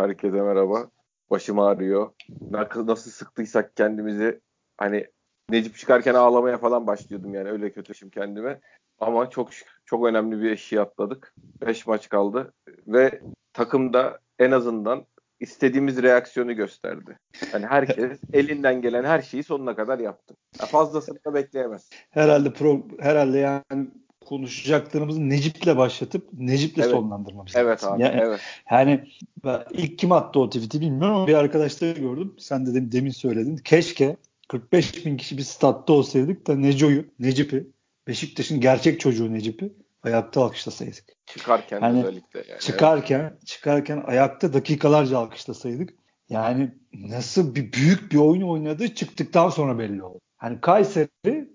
Herkese merhaba. Başım ağrıyor. Nasıl sıktıysak kendimizi hani Necip çıkarken ağlamaya falan başlıyordum yani öyle kötüşüm kendime. Ama çok çok önemli bir eşiği atladık. 5 maç kaldı ve takımda en azından istediğimiz reaksiyonu gösterdi. Yani herkes elinden gelen her şeyi sonuna kadar yaptı. Ya fazlasını da bekleyemez. Herhalde pro, herhalde yani konuşacaklarımızı Necip'le başlatıp Necip'le evet. sonlandırmamız Evet abi. Yani, evet. Yani ilk kim attı o tweet'i bilmiyorum ama bir arkadaşta gördüm. Sen de demin söyledin. Keşke 45 bin kişi bir statta olsaydık da Neco'yu, Necip'i, Beşiktaş'ın gerçek çocuğu Necip'i ayakta alkışlasaydık. Çıkarken hani, özellikle. Yani. Çıkarken, evet. çıkarken ayakta dakikalarca alkışlasaydık. Yani nasıl bir büyük bir oyun oynadı çıktıktan sonra belli oldu. Hani Kayseri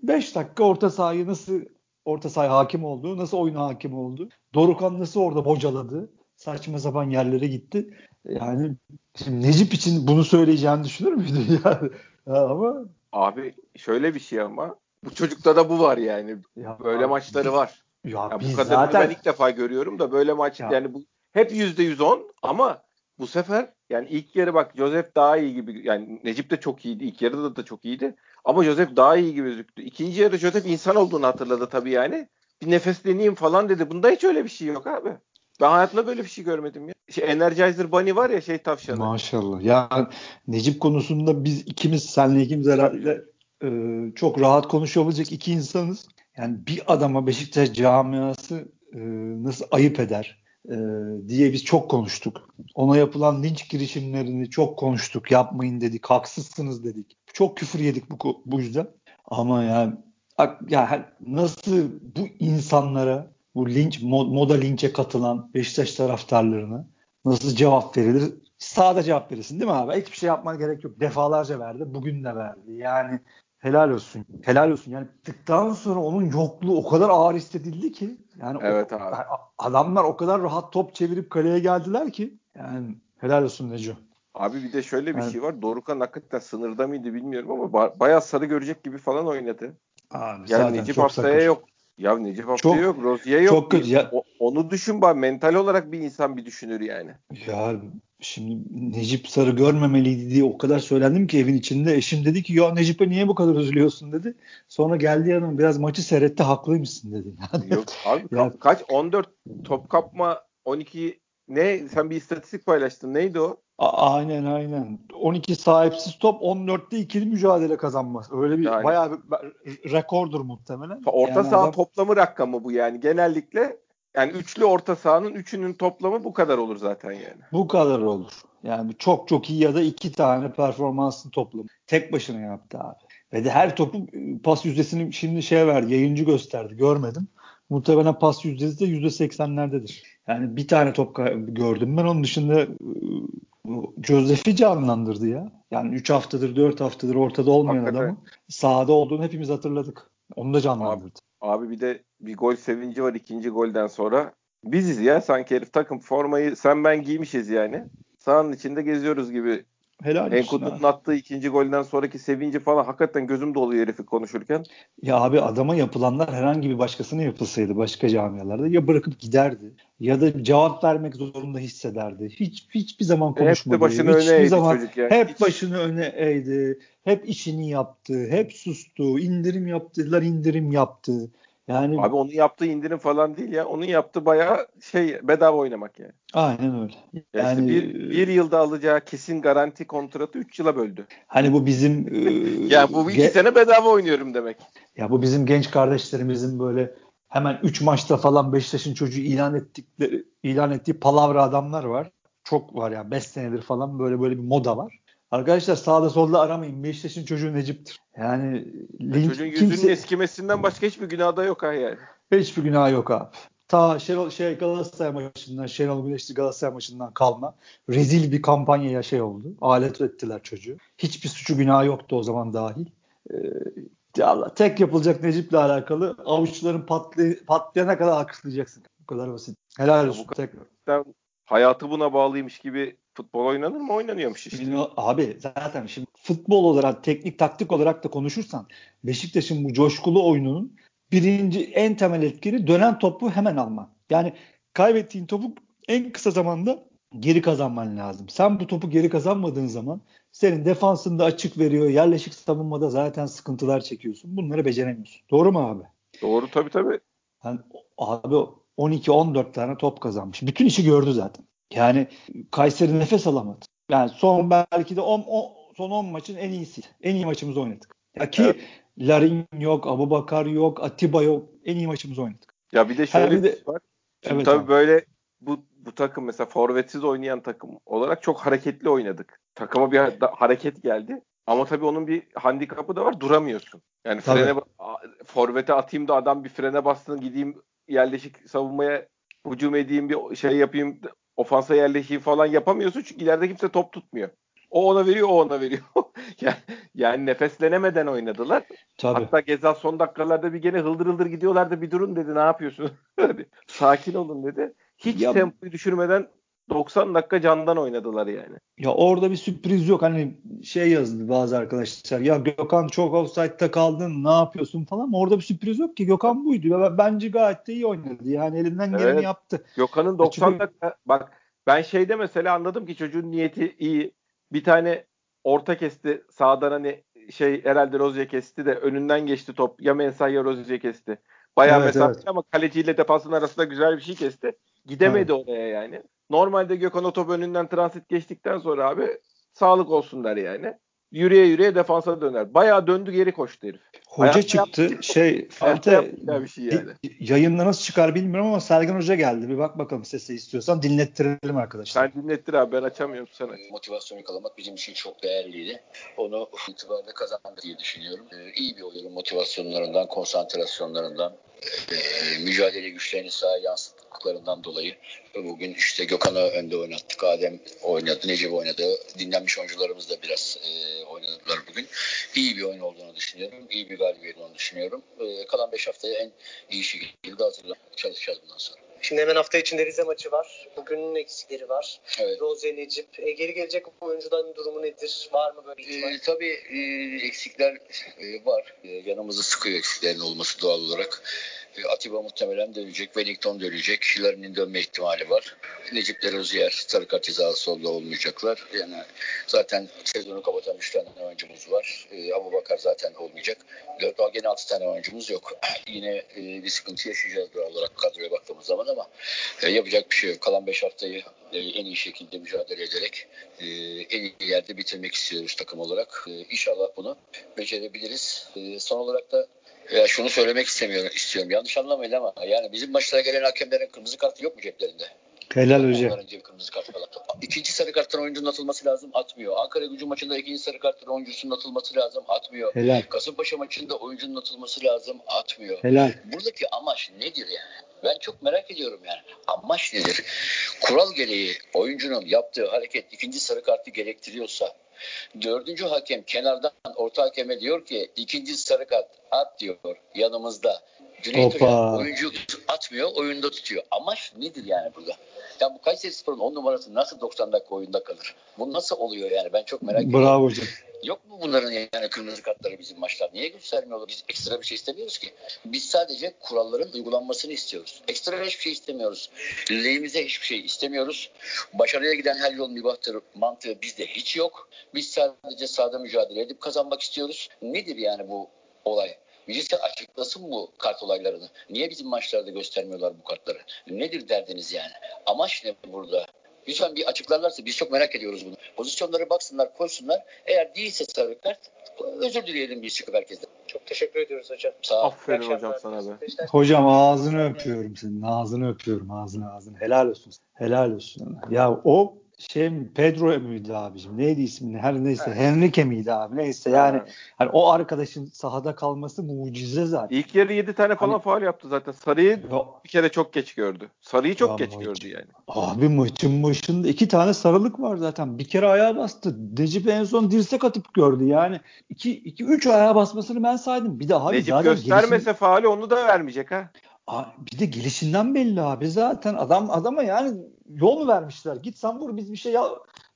5 dakika orta sahayı nasıl orta sahaya hakim oldu, nasıl oyuna hakim oldu. Dorukan nasıl orada bocaladı. Saçma sapan yerlere gitti. Yani şimdi Necip için bunu söyleyeceğini düşünür müydün yani? ama abi şöyle bir şey ama bu çocukta da bu var yani. Ya böyle maçları var. Ya, ya bu kadarını zaten... ben ilk defa görüyorum da böyle maç ya. yani bu hep yüzde yüz on ama bu sefer yani ilk yarı bak Joseph daha iyi gibi yani Necip de çok iyiydi. ilk yarıda da çok iyiydi. Ama Joseph daha iyi gibi gözüktü. İkinci yarı Joseph insan olduğunu hatırladı tabii yani. Bir nefesleneyim falan dedi. Bunda hiç öyle bir şey yok abi. Ben hayatımda böyle bir şey görmedim ya. Şey, Energizer Bunny var ya şey tavşanı. Maşallah. Ya Necip konusunda biz ikimiz senle ikimiz herhalde e, çok rahat konuşabilecek iki insanız. Yani bir adama Beşiktaş camiası e, nasıl ayıp eder e, diye biz çok konuştuk. Ona yapılan linç girişimlerini çok konuştuk. Yapmayın dedik, haksızsınız dedik. Çok küfür yedik bu, bu yüzden. Ama yani ya nasıl bu insanlara bu linç moda linçe katılan Beşiktaş taraftarlarına nasıl cevap verilir? Sağda cevap verirsin değil mi abi? Hiçbir şey yapman gerek yok. Defalarca verdi. Bugün de verdi. Yani helal olsun. Helal olsun. Yani tıktan sonra onun yokluğu o kadar ağır hissedildi ki. Yani evet o, abi. adamlar o kadar rahat top çevirip kaleye geldiler ki. Yani helal olsun Neco. Abi bir de şöyle bir yani, şey var. Dorukan hakikaten sınırda mıydı bilmiyorum ama ba- bayağı sarı görecek gibi falan oynadı. Abi, yani Necip haftaya yok. Ya Necip haftaya yok. Rozier yok. Çok kötü. Ya, o, onu düşün bak mental olarak bir insan bir düşünür yani. Ya şimdi Necip Sarı görmemeliydi diye o kadar söylendim ki evin içinde. Eşim dedi ki ya Necip'e niye bu kadar üzülüyorsun dedi. Sonra geldi yanıma biraz maçı seyretti haklıymışsın dedi. Yani, yok abi ya, kaç 14 top kapma 12 ne sen bir istatistik paylaştın neydi o? A- aynen aynen. 12 sahipsiz top 14'te ikili mücadele kazanmaz. Öyle bir yani, bayağı bir rekordur muhtemelen. Orta yani saha adam... toplamı rakamı bu yani. Genellikle yani üçlü orta sahanın üçünün toplamı bu kadar olur zaten yani. Bu kadar olur. Yani çok çok iyi ya da iki tane performansın toplamı. Tek başına yaptı abi. Ve de her topun pas yüzdesini şimdi şey verdi. Yayıncı gösterdi. Görmedim. Muhtemelen pas yüzdesi de yüzde seksenlerdedir. Yani bir tane top gördüm ben. Onun dışında Joseph'i canlandırdı ya. Yani 3 haftadır 4 haftadır ortada olmayan Hakikaten. adamın sahada olduğunu hepimiz hatırladık. Onu da canlandırdı. Abi, abi bir de bir gol sevinci var ikinci golden sonra. Biziz ya sanki herif takım formayı sen ben giymişiz yani. Sahanın içinde geziyoruz gibi Helal Enkudu'nun attığı ikinci golden sonraki sevinci falan hakikaten gözüm doluyor herifi konuşurken. Ya abi adama yapılanlar herhangi bir başkasına yapılsaydı başka camialarda ya bırakıp giderdi ya da cevap vermek zorunda hissederdi. Hiç hiçbir zaman konuşmadı. Hep başını hiçbir öne eğdi zaman, çocuk ya. Hep Hiç... başını öne eğdi. Hep işini yaptı. Hep sustu. indirim yaptılar indirim yaptı. Yani Abi onun yaptığı indirim falan değil ya. Onun yaptığı bayağı şey bedava oynamak yani. Aynen öyle. Yani işte bir, bir yılda alacağı kesin garanti kontratı 3 yıla böldü. Hani bu bizim e, ya bu 2 sene bedava oynuyorum demek. Ya bu bizim genç kardeşlerimizin böyle hemen 3 maçta falan Beşiktaş'ın çocuğu ilan ettikleri ilan ettiği palavra adamlar var. Çok var ya 5 senedir falan böyle böyle bir moda var. Arkadaşlar sağda solda aramayın. Beşiktaş'ın çocuğu Necip'tir. Yani link, çocuğun yüzünün kimse... eskimesinden başka hiçbir günah da yok ha yani. Hiçbir günah yok abi. Ta Şenol, şey Galatasaray maçından, Şenol Güneşli Galatasaray maçından kalma. Rezil bir kampanyaya şey oldu. Alet ettiler çocuğu. Hiçbir suçu günah yoktu o zaman dahil. Ee, Allah, tek yapılacak Necip'le alakalı avuçların patlay patlayana kadar alkışlayacaksın. Bu kadar basit. Helal olsun. Bu hayatı buna bağlıymış gibi futbol oynanır mı? Oynanıyormuş işte. Şimdi, abi zaten şimdi futbol olarak, teknik taktik olarak da konuşursan Beşiktaş'ın bu coşkulu oyununun birinci en temel etkili dönen topu hemen alma. Yani kaybettiğin topu en kısa zamanda geri kazanman lazım. Sen bu topu geri kazanmadığın zaman senin defansında açık veriyor. Yerleşik savunmada zaten sıkıntılar çekiyorsun. Bunları beceremiyorsun. Doğru mu abi? Doğru tabii tabii. Yani, abi 12-14 tane top kazanmış. Bütün işi gördü zaten. Yani Kayseri nefes alamadı. Yani son belki de 10, 10 son 10 maçın en iyisi. En iyi maçımızı oynadık. Ya ki evet. Larin yok, Abu Bakar yok, Atiba yok. En iyi maçımızı oynadık. Ya bir de şöyle bir de, şey var. Şimdi evet tabii abi. böyle bu bu takım mesela forvetsiz oynayan takım olarak çok hareketli oynadık. Takıma bir hareket geldi. Ama tabii onun bir handikapı da var. Duramıyorsun. Yani tabii. frene forvete atayım da adam bir frene bassın gideyim yerleşik savunmaya hücum edeyim bir şey yapayım ofansa yerleşeyim falan yapamıyorsun çünkü ileride kimse top tutmuyor. O ona veriyor, o ona veriyor. yani, yani nefeslenemeden oynadılar. Tabii. Hatta Gezal son dakikalarda bir gene hıldır hıldır gidiyorlardı. Bir durun dedi. Ne yapıyorsun? Sakin olun dedi. Hiç ya, tempoyu düşürmeden 90 dakika candan oynadılar yani. Ya orada bir sürpriz yok. Hani şey yazdı bazı arkadaşlar. Ya Gökhan çok offside'da kaldın ne yapıyorsun falan. Orada bir sürpriz yok ki. Gökhan buydu. Bence gayet de iyi oynadı. Yani elinden evet. geleni yaptı. Gökhan'ın 90 Çünkü... dakika bak ben şeyde mesela anladım ki çocuğun niyeti iyi. Bir tane orta kesti. Sağdan hani şey herhalde Rozier kesti de önünden geçti top. Ya Mensah ya Rozier kesti. Bayağı evet, mesafe evet. ama kaleciyle defansın arasında güzel bir şey kesti. Gidemedi evet. oraya yani. Normalde Gökhan o top önünden transit geçtikten sonra abi sağlık olsun der yani. Yürüye yürüye defansa döner. Bayağı döndü geri koştu herif. Hoca Hayatta çıktı. Yaptı. Şey Fante bir şey yani. yayında nasıl çıkar bilmiyorum ama Sergen Hoca geldi. Bir bak bakalım sesi istiyorsan dinlettirelim arkadaşlar. Sen dinlettir abi ben açamıyorum sen aç. Motivasyonu yakalamak bizim için çok değerliydi. Onu itibarla kazandı diye düşünüyorum. Ee, iyi bir oyunun motivasyonlarından, konsantrasyonlarından, e, mücadele güçlerini sahaya yansıttıklarından dolayı bugün işte Gökhan'ı önde oynattık. Adem oynadı, Necip oynadı. Dinlenmiş oyuncularımız da biraz e, oynadılar bugün. İyi bir oyun olduğunu düşünüyorum. İyi bir galibiyet olduğunu düşünüyorum. E, kalan 5 haftaya en iyi şekilde hazırlanmaya çalışacağız bundan sonra. Şimdi hemen hafta içinde Rize maçı var. Bugünün eksikleri var. Evet. Roze, Necip. E, geri gelecek oyuncuların durumu nedir? Var mı böyle ihtimal? E, tabii e, eksikler e, var. E, yanımızı sıkıyor eksiklerin olması doğal olarak. E, Atiba muhtemelen dönecek. Wellington dönecek. Hilary'nin dönme ihtimali var. Necip de Rozier sarı kart cezası oldu olmayacaklar. Yani zaten sezonu kapatan 3 tane oyuncumuz var. E, Abu Bakar zaten olmayacak. Daha gene 6 tane oyuncumuz yok. Yine e, bir sıkıntı yaşayacağız doğal olarak kadroya baktığımız zaman ama e, yapacak bir şey yok. Kalan 5 haftayı e, en iyi şekilde mücadele ederek e, en iyi yerde bitirmek istiyoruz takım olarak. E, inşallah bunu becerebiliriz. E, son olarak da ya şunu söylemek istemiyorum, istiyorum. Yanlış anlamayın ama yani bizim maçlara gelen hakemlerin kırmızı kartı yok mu ceplerinde? Helal hocam. Onların kırmızı kart falan. İkinci sarı karttan oyuncunun atılması lazım atmıyor. Ankara gücü maçında ikinci sarı karttan oyuncusunun atılması lazım atmıyor. Helal. Kasımpaşa maçında oyuncunun atılması lazım atmıyor. Helal. Buradaki amaç nedir yani? Ben çok merak ediyorum yani. Amaç nedir? Kural gereği oyuncunun yaptığı hareket ikinci sarı kartı gerektiriyorsa Dördüncü hakem kenardan orta hakeme diyor ki ikinci sarı kart at diyor yanımızda. Cüneyt oyuncu atmıyor oyunda tutuyor. Amaç nedir yani burada? Ya bu Kayseri Spor'un 10 numarası nasıl 90 dakika oyunda kalır? Bu nasıl oluyor yani? Ben çok merak ediyorum. Bravo hocam. Yok mu bunların yani kırmızı kartları bizim maçlar? Niye göstermiyorlar? Biz ekstra bir şey istemiyoruz ki. Biz sadece kuralların uygulanmasını istiyoruz. Ekstra hiçbir şey istemiyoruz. Lehimize hiçbir şey istemiyoruz. Başarıya giden her yol mübahtır mantığı bizde hiç yok. Biz sadece sahada mücadele edip kazanmak istiyoruz. Nedir yani bu olay? Birisi açıklasın bu kart olaylarını. Niye bizim maçlarda göstermiyorlar bu kartları? Nedir derdiniz yani? Amaç ne burada? Lütfen bir açıklarlarsa biz çok merak ediyoruz bunu. Pozisyonlara baksınlar, koysunlar. Eğer değilse sarı kart özür dileyelim biz çıkıp herkesten. Çok teşekkür ediyoruz hocam. Sağ ol. Aferin hocam sana be. Hocam ağzını öpüyorum senin. Ağzını öpüyorum. Ağzını ağzını. Helal olsun. Helal olsun. Ya o şey mi Pedro muydu abicim neydi ismi her neyse evet. Henrique miydi abi neyse yani evet. hani o arkadaşın sahada kalması mucize zaten. İlk yarı 7 tane falan hani, faal yaptı zaten. Sarıyı yo, bir kere çok geç gördü. Sarıyı çok geç maç, gördü yani. Abi maçın başında iki tane sarılık var zaten. Bir kere ayağa bastı. Necip en son dirsek atıp gördü yani. iki, iki üç ayağa basmasını ben saydım. Bir de abi Necip zaten göstermese gelişim... faali onu da vermeyecek ha. Bir de gelişinden belli abi zaten adam adama yani yol mu vermişler? Git sen vur biz bir şey ya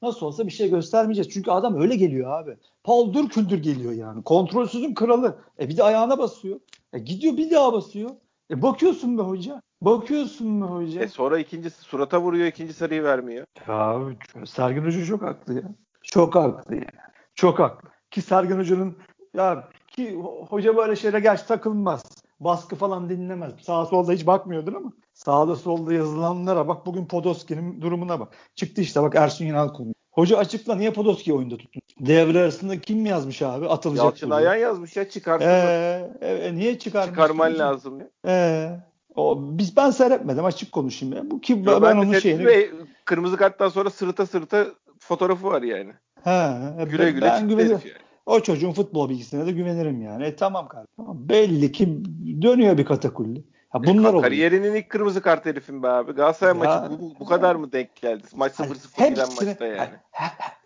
nasıl olsa bir şey göstermeyeceğiz. Çünkü adam öyle geliyor abi. Paldır küldür geliyor yani. Kontrolsüzün kralı. E bir de ayağına basıyor. E gidiyor bir daha basıyor. E bakıyorsun be hoca. Bakıyorsun mu hoca? E sonra ikinci surata vuruyor ikinci sarıyı vermiyor. Ya Sergen Hoca çok haklı ya. Çok haklı ya. Çok haklı. Ki Sergen Hoca'nın ya ki hoca böyle şeylere gerçi takılmaz. Baskı falan dinlemez. Sağa solda hiç bakmıyordur ama sağda solda yazılanlara bak bugün Podolski'nin durumuna bak. Çıktı işte bak Ersun Yanal konu. Hoca açıkla niye Podolski'yi oyunda tuttun? Devre arasında kim yazmış abi? Atılacak. Yalçın Ayan yazmış ya çıkarsın. Ee, e, niye çıkarmış? Çıkarman lazım ya. Ee, o, biz ben seyretmedim açık konuşayım ya. Bu kim ben, ben onun şeyini. Ve kırmızı karttan sonra sırıta sırıta fotoğrafı var yani. Ha, e, güle güle ben güvenirim. Yani. O çocuğun futbol bilgisine de güvenirim yani. E, tamam kardeşim. Tamam. Belli ki dönüyor bir katakulli. Ha, bunlar oluyor. Kariyerinin ilk kırmızı kart herifin be abi. Galatasaray maçı bu, bu kadar mı denk geldi? Maç 0-0 giden maçta yani.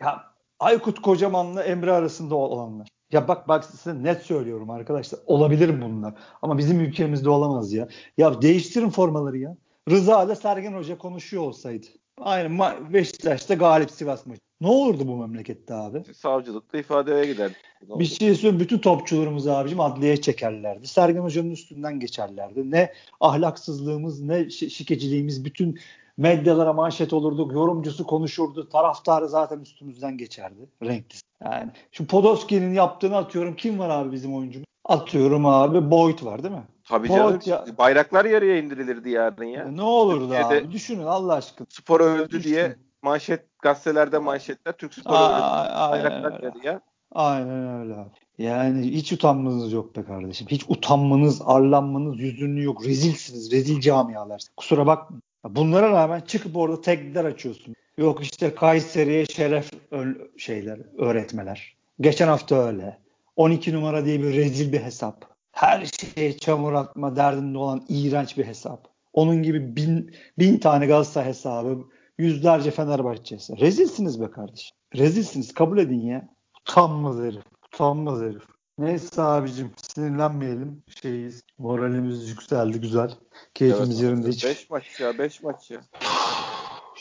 Ya, Aykut Kocaman'la Emre arasında olanlar. Ya bak bak size net söylüyorum arkadaşlar. Olabilir bunlar. Ama bizim ülkemizde olamaz ya. Ya değiştirin formaları ya. Rıza ile Sergen Hoca konuşuyor olsaydı. Aynı Beşiktaş'ta galip Sivas maçı. Ne olurdu bu memlekette abi? Savcılıkta ifadeye gider. Bir şey söyleyeyim. Bütün topçularımızı abicim adliyeye çekerlerdi. Sergen Hoca'nın üstünden geçerlerdi. Ne ahlaksızlığımız ne şikeciliğimiz bütün medyalara manşet olurduk. Yorumcusu konuşurdu. Taraftarı zaten üstümüzden geçerdi. Renkli. Yani şu Podolski'nin yaptığını atıyorum. Kim var abi bizim oyuncumuz? Atıyorum abi Boyd var değil mi? Tabii canım. Ya, bayraklar yarıya indirilirdi yarın ya. Ne olurdu Türkiye'de abi? Düşünün Allah aşkına. Spor öldü Düşünün. diye manşet gazetelerde manşetler Türk Spor öldü. Bayraklar yarıya. Aynen öyle abi. Yani hiç utanmanız yok be kardeşim. Hiç utanmanız, arlanmanız, yüzünlü yok. Rezilsiniz. Rezil camialar. Kusura bakma. Bunlara rağmen çıkıp orada tekler açıyorsun. Yok işte Kayseri'ye şeref şeyler, öğretmeler. Geçen hafta öyle. 12 numara diye bir rezil bir hesap. Her şeye çamur atma derdinde olan iğrenç bir hesap. Onun gibi bin, bin tane Galatasaray hesabı, yüzlerce Fenerbahçe hesabı. Rezilsiniz be kardeşim. Rezilsiniz kabul edin ya. Utanmaz herif. Utanmaz herif. Neyse abicim sinirlenmeyelim. Şeyiz. Moralimiz yükseldi güzel. Keyfimiz evet, yerinde hiç. 5 maç ya 5 maç ya.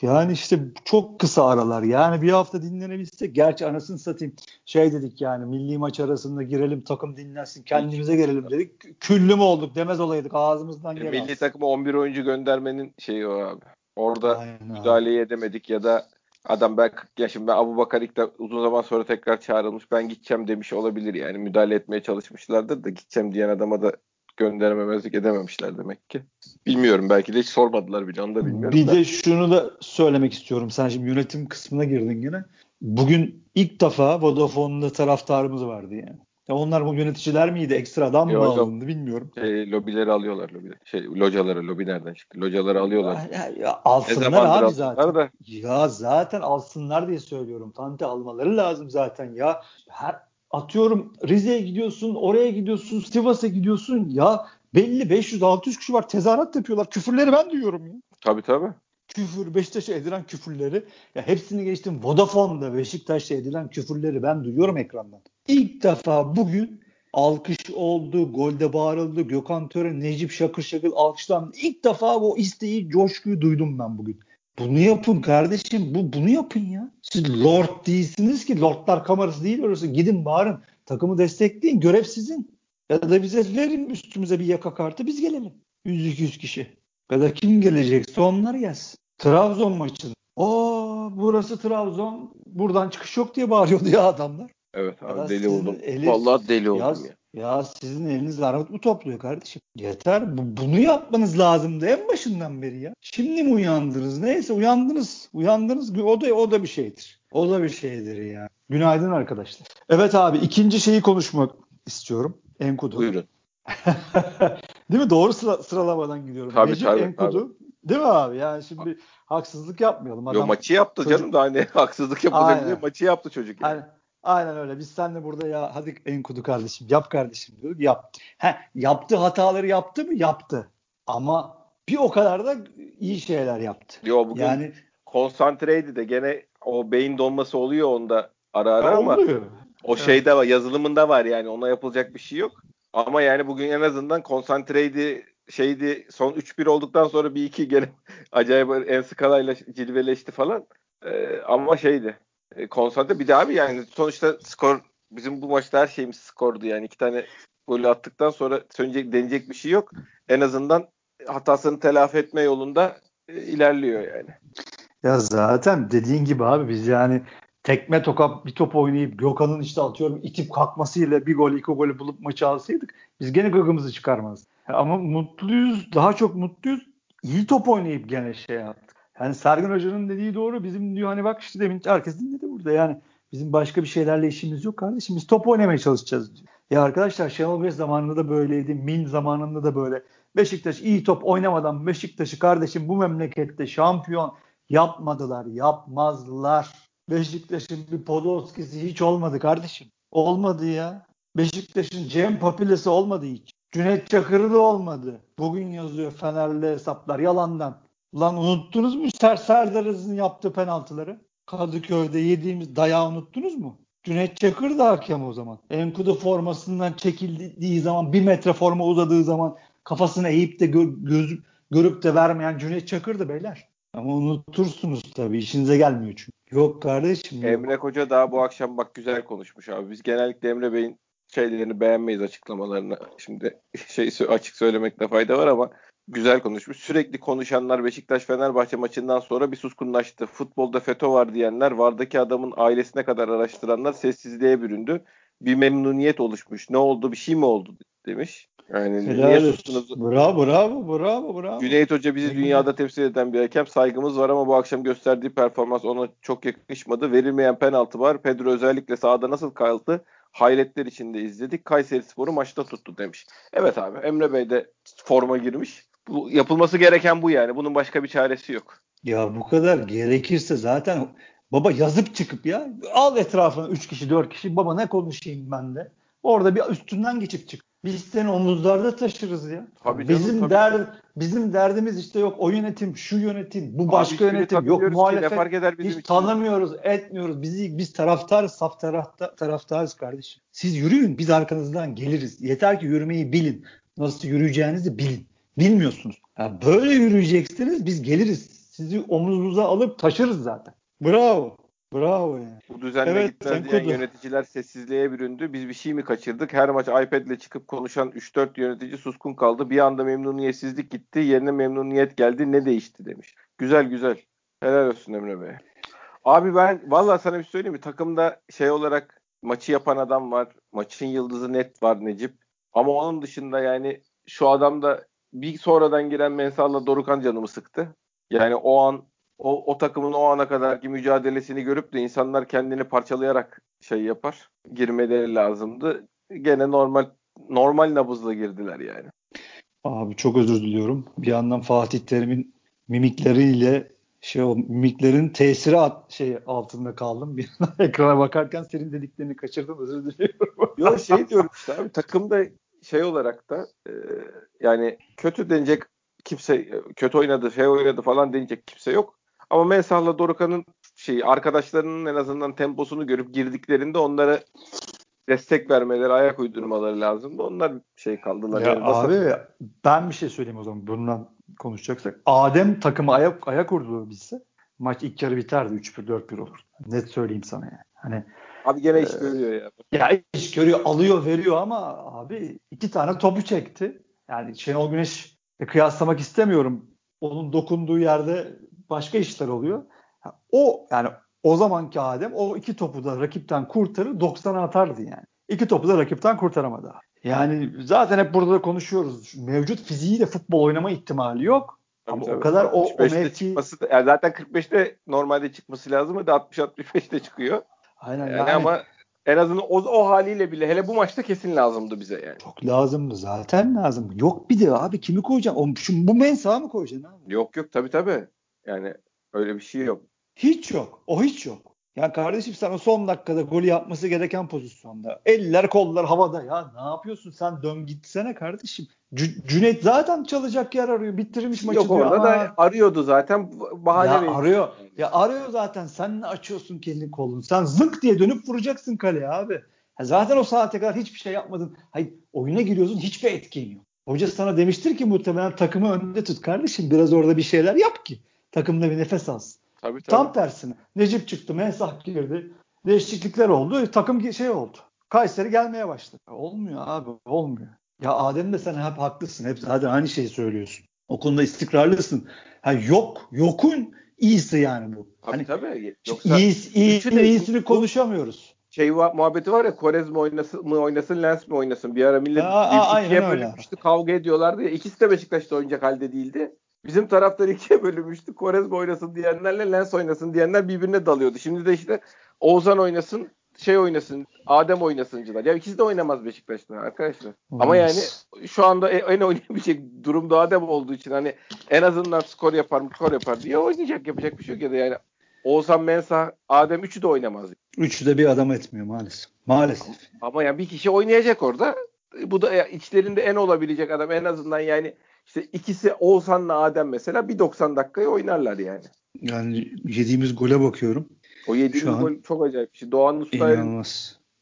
Yani işte çok kısa aralar. Yani bir hafta dinlenebilsek. Gerçi anasını satayım. Şey dedik yani milli maç arasında girelim takım dinlensin kendimize gelelim dedik. Küllü mü olduk demez olaydık ağzımızdan gelen. Milli takıma 11 oyuncu göndermenin şeyi o abi. Orada Aynen müdahaleyi edemedik ya da adam ben 40 yaşımda Abu Bakar ilk de uzun zaman sonra tekrar çağrılmış ben gideceğim demiş olabilir yani müdahale etmeye çalışmışlardır da gideceğim diyen adama da göndermemezlik edememişler demek ki. Bilmiyorum belki de hiç sormadılar bile onu da bilmiyorum. Bir da. de şunu da söylemek istiyorum. Sen şimdi yönetim kısmına girdin yine. Bugün ilk defa Vodafone'da taraftarımız vardı yani. Ya onlar bu yöneticiler miydi? Ekstradan mı alındı bilmiyorum. Şey, lobileri alıyorlar. Lobileri. Şey, locaları, lobi nereden çıktı? Locaları alıyorlar. Ya, ya, alsınlar abi zaten. Da. Ya zaten alsınlar diye söylüyorum. Tante almaları lazım zaten ya. Her atıyorum Rize'ye gidiyorsun, oraya gidiyorsun, Sivas'a gidiyorsun. Ya belli 500-600 kişi var. Tezahürat yapıyorlar. Küfürleri ben duyuyorum ya. Tabii tabii. Küfür, Beşiktaş'a edilen küfürleri. Ya hepsini geçtim. Vodafone'da Beşiktaş'a edilen küfürleri ben duyuyorum ekrandan. İlk defa bugün alkış oldu, golde bağırıldı, Gökhan Töre, Necip Şakır Şakır alkışlandı. İlk defa o isteği, coşkuyu duydum ben bugün. Bunu yapın kardeşim. Bu bunu yapın ya. Siz lord değilsiniz ki. Lordlar kamerası değil orası. Gidin bağırın. Takımı destekleyin. Görev sizin. Ya da bize verin üstümüze bir yaka kartı biz gelelim. 100-200 kişi. Ya da kim gelecekse onlar gelsin. Trabzon maçı. O burası Trabzon. Buradan çıkış yok diye bağırıyordu ya adamlar. Evet abi ya deli oldum. Eli, Vallahi deli oldum ya. Ya sizin eliniz armut mu topluyor kardeşim? Yeter. Bu, bunu yapmanız lazımdı en başından beri ya. Şimdi mi uyandınız? Neyse uyandınız. Uyandınız. O da o da bir şeydir. O da bir şeydir ya. Günaydın arkadaşlar. Evet abi ikinci şeyi konuşmak istiyorum. Enkudu. Buyurun. Değil mi? Doğru sıra, sıralamadan gidiyorum. Tabii Necip tabii. Enkudu. Tabii. Değil mi abi? Yani şimdi haksızlık yapmayalım. Adam, Yo maçı yaptı çocuk... canım da hani haksızlık yapılacak maçı yaptı çocuk yani. Aynen. Aynen öyle. Biz seninle burada ya hadi Enkudu kardeşim yap kardeşim diyorduk. Yaptı. He, yaptı hataları yaptı mı? Yaptı. Ama bir o kadar da iyi şeyler yaptı. Yo bugün yani konsantreydi de gene o beyin donması oluyor onda ara ara ama oluyor. o evet. şeyde var yazılımında var yani ona yapılacak bir şey yok. Ama yani bugün en azından konsantreydi şeydi son 3-1 olduktan sonra bir iki gene acayip en skalayla cilveleşti falan. Ee, ama şeydi e, konsantre. Bir de abi yani sonuçta skor bizim bu maçta her şeyimiz skordu yani. iki tane golü attıktan sonra sönecek, deneyecek bir şey yok. En azından hatasını telafi etme yolunda e, ilerliyor yani. Ya zaten dediğin gibi abi biz yani tekme toka bir top oynayıp Gökhan'ın işte atıyorum itip kalkmasıyla bir gol iki golü bulup maçı alsaydık biz gene gıgımızı çıkarmaz. Ama mutluyuz daha çok mutluyuz. İyi top oynayıp gene şey yaptık. Yani Sergen Hoca'nın dediği doğru. Bizim diyor hani bak işte demin herkes dinledi burada yani. Bizim başka bir şeylerle işimiz yok kardeşim. Biz top oynamaya çalışacağız diyor. Ya arkadaşlar Şenol Bey zamanında da böyleydi. Min zamanında da böyle. Beşiktaş iyi top oynamadan Beşiktaş'ı kardeşim bu memlekette şampiyon yapmadılar. Yapmazlar. Beşiktaş'ın bir Podolski'si hiç olmadı kardeşim. Olmadı ya. Beşiktaş'ın Cem Papilesi olmadı hiç. Cüneyt Çakır'ı da olmadı. Bugün yazıyor Fenerli hesaplar yalandan. Lan unuttunuz mu Ser Serdar'ın yaptığı penaltıları? Kadıköy'de yediğimiz dayağı unuttunuz mu? Cüneyt Çakır da hakem o zaman. Enkudu formasından çekildiği zaman bir metre forma uzadığı zaman kafasını eğip de gö- göz, görüp de vermeyen Cüneyt Çakır'dı beyler. Ama unutursunuz tabii işinize gelmiyor çünkü. Yok kardeşim. Yok. Emre Koca daha bu akşam bak güzel konuşmuş abi. Biz genellikle Emre Bey'in şeylerini beğenmeyiz açıklamalarını. Şimdi şey açık söylemekte fayda var ama güzel konuşmuş. Sürekli konuşanlar Beşiktaş Fenerbahçe maçından sonra bir suskunlaştı. Futbolda FETÖ var diyenler, vardaki adamın ailesine kadar araştıranlar sessizliğe büründü. Bir memnuniyet oluşmuş. Ne oldu? Bir şey mi oldu demiş. Yani Helal niye sustunuz? Bravo, bravo, bravo, bravo. Cüneyt Hoca bizi dünyada temsil eden bir hakem. Saygımız var ama bu akşam gösterdiği performans ona çok yakışmadı. Verilmeyen penaltı var. Pedro özellikle sahada nasıl kaldı? Hayretler içinde izledik. Kayseri Sporu maçta tuttu demiş. Evet abi Emre Bey de forma girmiş. Bu, yapılması gereken bu yani. Bunun başka bir çaresi yok. Ya bu kadar gerekirse zaten baba yazıp çıkıp ya al etrafına 3 kişi 4 kişi baba ne konuşayım ben de. Orada bir üstünden geçip çık. Biz seni omuzlarda taşırız ya. Tabii canım, bizim tabii. der bizim derdimiz işte yok o yönetim, şu yönetim, bu başka Abi, yönetim, yok muhalefet. Ki, fark eder bizim hiç için. tanımıyoruz, etmiyoruz. Bizi biz taraftarız, saf tarafta, taraftarız kardeşim. Siz yürüyün, biz arkanızdan geliriz. Yeter ki yürümeyi bilin. Nasıl yürüyeceğinizi bilin. Bilmiyorsunuz. Yani böyle yürüyeceksiniz, biz geliriz. Sizi omuzunuza alıp taşırız zaten. Bravo. Bravo yani. Bu düzenle evet, gitmez diyen yöneticiler sessizliğe büründü. Biz bir şey mi kaçırdık? Her maç iPad ile çıkıp konuşan 3-4 yönetici suskun kaldı. Bir anda memnuniyetsizlik gitti. Yerine memnuniyet geldi. Ne değişti demiş. Güzel güzel. Helal olsun Emre Bey. Abi ben valla sana bir şey söyleyeyim mi? Takımda şey olarak maçı yapan adam var. Maçın yıldızı net var Necip. Ama onun dışında yani şu adam da bir sonradan giren Mensah'la Dorukan canımı sıktı. Yani o an o, o takımın o ana kadarki mücadelesini görüp de insanlar kendini parçalayarak şey yapar. Girmeleri lazımdı. Gene normal normal nabızla girdiler yani. Abi çok özür diliyorum. Bir yandan Fatih Terim'in mimikleriyle şey o mimiklerin tesiri at, şey altında kaldım. Bir ekrana bakarken senin dediklerini kaçırdım özür diliyorum. Yok şey diyorum işte abi takımda şey olarak da e, yani kötü denecek kimse kötü oynadı şey oynadı falan denecek kimse yok. Ama Mensah'la Dorukhan'ın şey arkadaşlarının en azından temposunu görüp girdiklerinde onlara destek vermeleri, ayak uydurmaları lazımdı. Onlar şey kaldılar. Ya yani abi ben bir şey söyleyeyim o zaman bundan konuşacaksak. Adem takımı ayak ayak urdu bizse maç ilk yarı biterdi 3-1 4-1 olur. Net söyleyeyim sana yani. Hani Abi gene iş görüyor ya. Ya iş görüyor, alıyor, veriyor ama abi iki tane topu çekti. Yani Şenol Güneş kıyaslamak istemiyorum. Onun dokunduğu yerde başka işler oluyor. O yani o zamanki Adem o iki topu da rakipten kurtarır 90'a atardı yani. İki topu da rakipten kurtaramadı. Yani zaten hep burada da konuşuyoruz. Mevcut fiziğiyle futbol oynama ihtimali yok. Tabii Ama tabii. o kadar o, o mevki... çıkması da, yani zaten 45'te normalde çıkması lazım da 60-65'te çıkıyor. Aynen yani, yani ama en azından o, o haliyle bile hele bu maçta kesin lazımdı bize yani. Çok lazımdı zaten lazım. Yok bir de abi kimi koyacaksın? O, şu, bu mensağı mı koyacaksın abi? Yok yok tabii tabii. Yani öyle bir şey yok. Hiç yok. O hiç yok. Ya kardeşim sen o son dakikada golü yapması gereken pozisyonda. Eller kollar havada ya. Ne yapıyorsun sen dön gitsene kardeşim. C- Cüneyt zaten çalacak yer arıyor. Bitirmiş maçı Yok diyor. orada da arıyordu zaten. Bahane ya veriyor. arıyor. Ya arıyor zaten. Sen ne açıyorsun kendi kolunu? Sen zınk diye dönüp vuracaksın kaleye abi. Ya zaten o saate kadar hiçbir şey yapmadın. Hayır oyuna giriyorsun hiçbir etkin yok. Hoca sana demiştir ki muhtemelen takımı önünde tut kardeşim. Biraz orada bir şeyler yap ki takımda bir nefes alsın. Tabii, tabii. Tam tersine. Necip çıktı, Mensah girdi. Değişiklikler oldu. Takım şey oldu. Kayseri gelmeye başladı. Olmuyor abi, olmuyor. Ya Adem de sen hep haklısın. Hep zaten aynı şeyi söylüyorsun. O konuda istikrarlısın. Ha yok, yokun iyisi yani bu. Tabii hani, tabii. Yoksa iyisi, iyi, iyisini konuşamıyoruz. Şey muhabbeti var ya Korez mi oynasın, mı oynasın Lens mi oynasın? Bir ara millet Aa, bir, ikiye bölünmüştü. Kavga ediyorlardı ya. İkisi de Beşiktaş'ta oynayacak halde değildi. Bizim taraftar ikiye bölünmüştü. Korez mi oynasın diyenlerle Lens oynasın diyenler birbirine dalıyordu. Şimdi de işte Oğuzhan oynasın, şey oynasın, Adem oynasıncılar. Ya ikisi de oynamaz Beşiktaş'ta arkadaşlar. Hmm. Ama yani şu anda en oynayabilecek durumda Adem olduğu için hani en azından skor yapar, skor yapar diye oynayacak yapacak bir şey yok ya da yani Oğuzhan Mensah, Adem üçü de oynamaz. Üçü de bir adam etmiyor maalesef. Maalesef. Ama yani bir kişi oynayacak orada. Bu da içlerinde en olabilecek adam en azından yani işte ikisi Oğuzhan'la Adem mesela bir 90 dakikayı oynarlar yani. Yani yediğimiz gole bakıyorum. O yediğimiz gol çok acayip bir şey. Doğan Usta'nın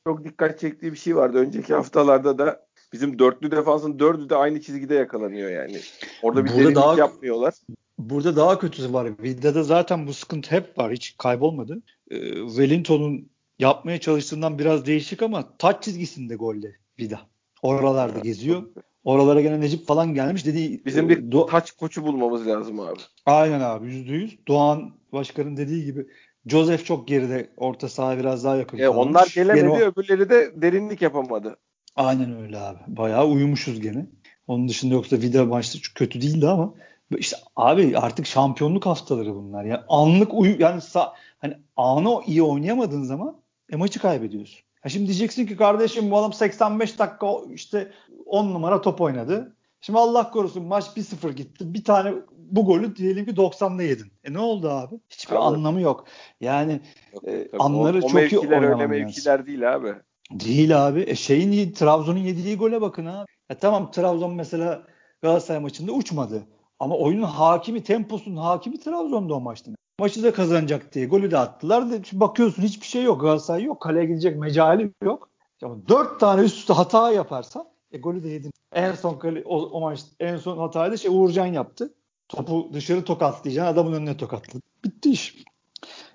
çok dikkat çektiği bir şey vardı. Önceki haftalarda da bizim dörtlü defansın dördü de aynı çizgide yakalanıyor yani. Orada bir burada daha, yapmıyorlar. Burada daha kötüsü var. Vida'da zaten bu sıkıntı hep var. Hiç kaybolmadı. Ee, Wellington'un yapmaya çalıştığından biraz değişik ama taç çizgisinde golle Vida. Oralarda geziyor. Oralara gene Necip falan gelmiş dedi. Bizim bir Do- taç koçu bulmamız lazım abi. Aynen abi yüzde yüz. Doğan Başkan'ın dediği gibi Joseph çok geride. Orta saha biraz daha yakın. E, onlar gelemedi o... öbürleri de derinlik yapamadı. Aynen öyle abi. Bayağı uyumuşuz gene. Onun dışında yoksa Vida maçta çok kötü değildi ama işte abi artık şampiyonluk haftaları bunlar. Yani anlık uyum yani sa- hani anı iyi oynayamadığın zaman e, maçı kaybediyorsun. Ya şimdi diyeceksin ki kardeşim bu adam 85 dakika işte 10 numara top oynadı. Şimdi Allah korusun maç 1-0 gitti. Bir tane bu golü diyelim ki 90'da yedin. E ne oldu abi? Hiçbir abi. anlamı yok. Yani yok, e, anları o, o çok iyi oynaman öyle mevkiler değil abi. Değil abi. E şeyin Trabzon'un yediği gole bakın abi. E tamam Trabzon mesela Galatasaray maçında uçmadı. Ama oyunun hakimi, temposunun hakimi Trabzon'da o maçta. Maçı da kazanacak diye golü de attılar. De, bakıyorsun hiçbir şey yok. Galatasaray yok. Kaleye gidecek mecali yok. Ama dört tane üst üste hata yaparsan e, golü de yedin. En son kale, o, o maç en son hatayı da şey Uğurcan yaptı. Topu dışarı tokatlayacaksın adamın önüne tokatladı. Bitti iş.